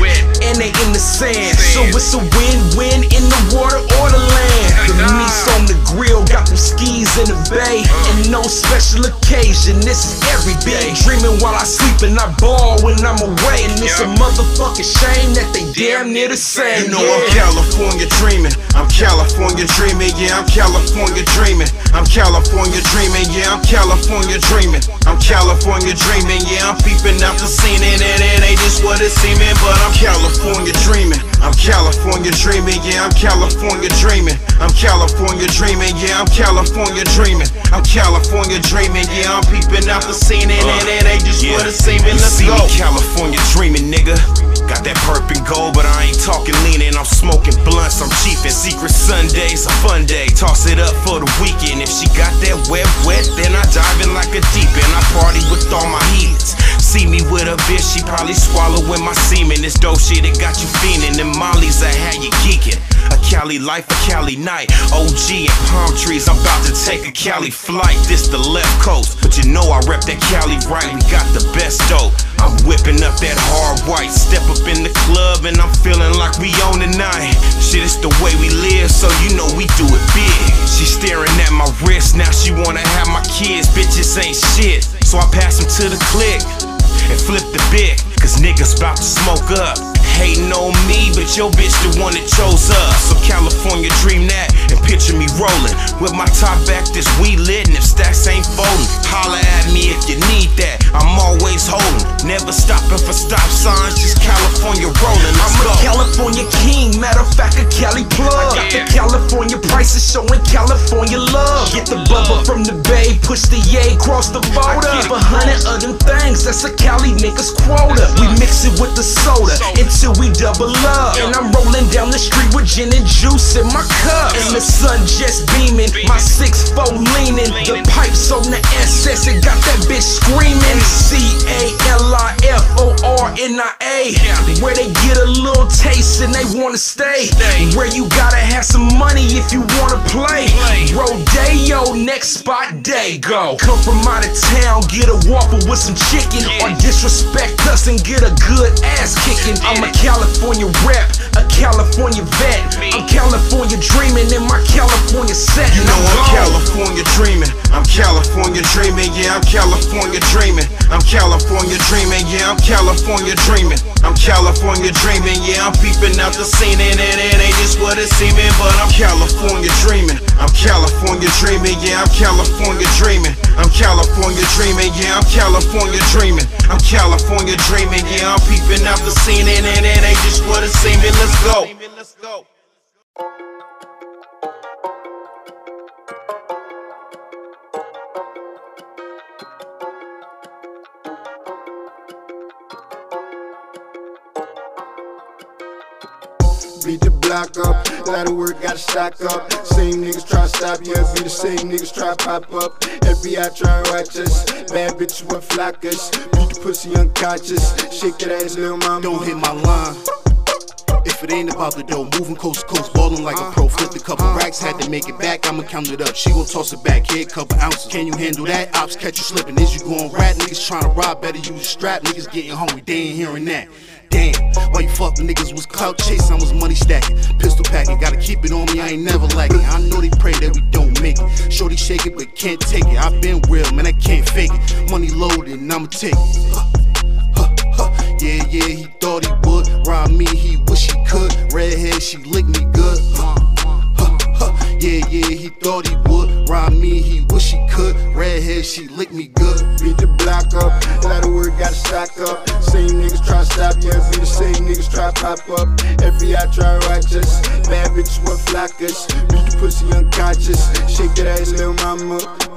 T: and they in the sand. So it's a win-win in the water or the land. The meat's on grill, got them skis in the bay. And no special occasion, this is every day. Dreaming while I sleep and I ball when I'm away. And it's a motherfucking shame that they damn near the same.
U: You know I'm California dreaming. I'm California dreaming. Yeah, I'm California dreaming. I'm California dreaming. Yeah, I'm California dreaming. I'm California dreaming. Yeah, I'm peeping out the scene and it, it ain't just what it's seeming, but I'm California dreaming. I'm California dreaming. Yeah, I'm California dreaming. I'm California dreaming. Yeah, I'm California dreaming. I'm California dreaming. Yeah, I'm peeping out the scene and it, it ain't just what it's seeming.
T: You
U: Let's
T: see
U: go.
T: me California dreaming, nigga. Got that perp and gold, but I ain't talking leaning. I'm smoking blunts, I'm chiefin'. Secret Sundays, a fun day. Toss it up for the weekend. If she got that wet, wet, then I dive in like a deep end. I party with all my heathens. See me with a bitch, she probably swallowing my semen. This dope shit, it got you fiending. Them Molly's I had you geeking. A Cali life, a Cali night. OG and palm trees, I'm about to take a Cali flight. This the left coast, but you know I rep that Cali right. We got the best dope. I'm whipping up that hard white. Step up in the club and I'm feeling like we own the night. Shit, it's the way we live, so you know we do it big. She staring at my wrist, now she wanna have my kids. Bitches ain't shit, so I pass them to the click and flip the bit. Cause niggas about to smoke up. Hating on me, but your bitch the one that chose us. So California dream that and picture me rolling with my top back, this we lit, and if stacks ain't folding, holla at me if you need that. I'm always holding, never stopping for stop signs, just California rolling.
U: I'm a. California king, matter of fact, a Cali plug. I got the California prices showing California love. Get the bubble from the bay, push the yay across the border. A hundred of them things, that's a Cali niggas quota. We mix it with the soda until we double up. And I'm rolling down the street with gin and juice in my cup. And the sun just beaming, my six four leaning. The pipes on the SS, it got that bitch screaming. C A L I F O R N I A. Where they get a little taste and they wanna stay. Where you gotta have some money if you wanna play. Rodeo, next spot, day go. Come from out of town, get a waffle with some chicken. Or disrespect us and get a good ass kicking. I'm California rep, a California vet. I'm California dreaming in my California set.
T: You know I'm California dreaming. I'm California dreaming. Yeah, I'm California dreaming. I'm California dreaming. Yeah, I'm California dreaming. I'm California dreaming. Yeah, I'm peeping out the scene and it, it ain't just what it's seeming, but I'm California dreaming. I'm California dreaming. Yeah, I'm California dreaming. I'm California dreaming. Yeah, I'm California dreaming. I'm California dreaming. Yeah, I'm peeping out the scene and it, it ain't just what it's seeming. Let's go.
V: Block up. A lot of work, gotta stock up. Same niggas try to stop you, be the same niggas try to pop up. FBI try to watch us. Bad bitches with flockers. Beat the pussy unconscious. Shake that ass, little mama.
S: Don't hit my line. If it ain't about the dough, moving coast to coast, ballin' like a pro. Flipped a couple racks, had to make it back. I'ma count it up. She gon' toss it back, here, couple ounces. Can you handle that? Ops catch you slipping. Is you gon' rat? Niggas to rob, better use a strap. Niggas getting hungry, they ain't hearing that. Damn, why you fucking niggas was clout chasing, I was money stacking. Pistol packing, gotta keep it on me, I ain't never lacking. I know they pray that we don't make it. Shorty shake it, but can't take it. i been real, man, I can't fake it. Money loaded, and I'ma take it. Yeah, yeah, he thought he would. Rob me, he wish he could. Redhead, she licked me good. Huh, huh, huh. Yeah, yeah, he thought he would. Rob me, he wish he could. Redhead, she licked me good.
V: Beat the block up. A lot of work, gotta up. Same niggas try to stop you, be the same niggas try to pop up. FBI try to watch us. Bad bitches with flockers. Beat the pussy unconscious. Shake that ass, little mama.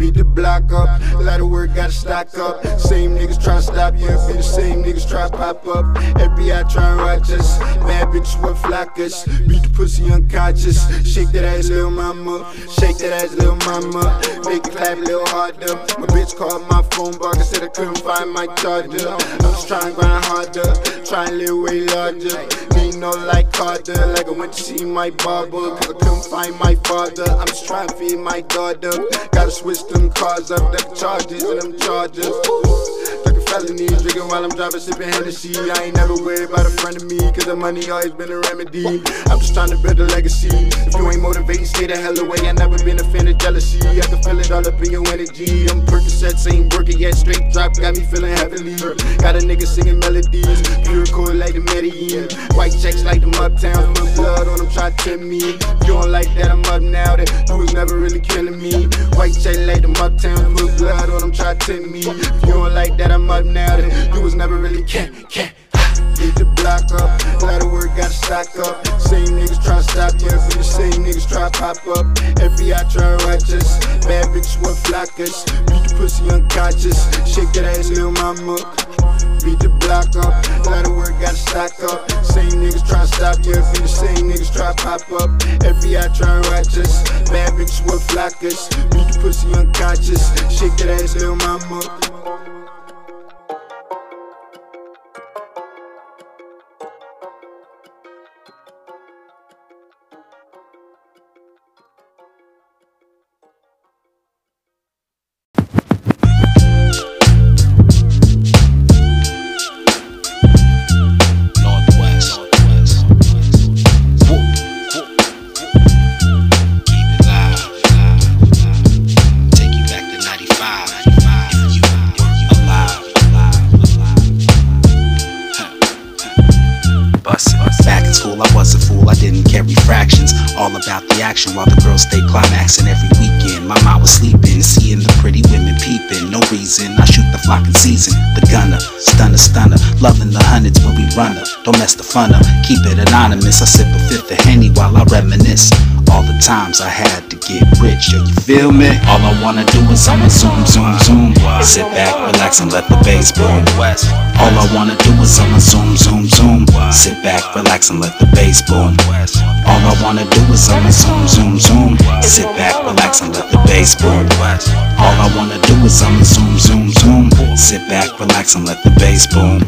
V: Beat the block up, a lot of work, gotta stock up. Same niggas try to stop you, be the same niggas try to pop up. FBI try to watch us, bad bitches with flockers. Beat the pussy unconscious, shake that ass, little mama. Shake that ass, little mama. Make it clap a little harder. My bitch called my phone bar, said I couldn't find my charger. I'm just trying to grind harder, trying to live way larger. Me no like Carter, like I went to see my barber, cause I couldn't find my father. I'm just trying to feed my daughter. Gotta switch them cars up, them charges and them charges. Felony, drinking while I'm driving, sipping Hennessy. I ain't never worried about a friend of me, cause the money always been a remedy. I'm just trying to build a legacy. If you ain't motivating, stay the hell away. I never been a fan of jealousy. I can feel it all up in your energy. Them Percocets ain't working yet, straight drop got me feeling heavily. Got a nigga singing melodies, pure cool like the Medellin. White checks like them uptowns, put blood on them, try to tempt me. You don't like that, I'm up now. That you was never really killing me. White check like them uptowns, put blood on them, try to tempt me. You don't like that, I'm up now. That you was never really can can. Beat the block up, a lot of work, gotta stock up. Same niggas try to stop you, be the same niggas try to pop up. FBI try to watch us, bad bitches with flockers. Beat the pussy unconscious, shake that ass, little mama. Beat the block up, a lot of work, gotta stock up. Same niggas try to stop you, be the same niggas try to pop up. FBI try to watch us, bad bitches with flockers. Beat the pussy unconscious, shake that ass, little mama.
W: Her. The fun up, keep it anonymous. I sip a fifth of Henny while I reminisce. All the times I had to get rich, yo, you feel me? All I wanna do is I'ma zoom, zoom, zoom. Sit back, relax, and let the bass boom. All I wanna do is I'ma zoom, zoom, zoom. Sit back, relax, and let the bass boom. All I wanna do is I'ma zoom, zoom, zoom. Sit back, relax, and let the bass boom. All I wanna do is I'ma zoom, zoom, zoom. Sit back, relax, and let the bass boom.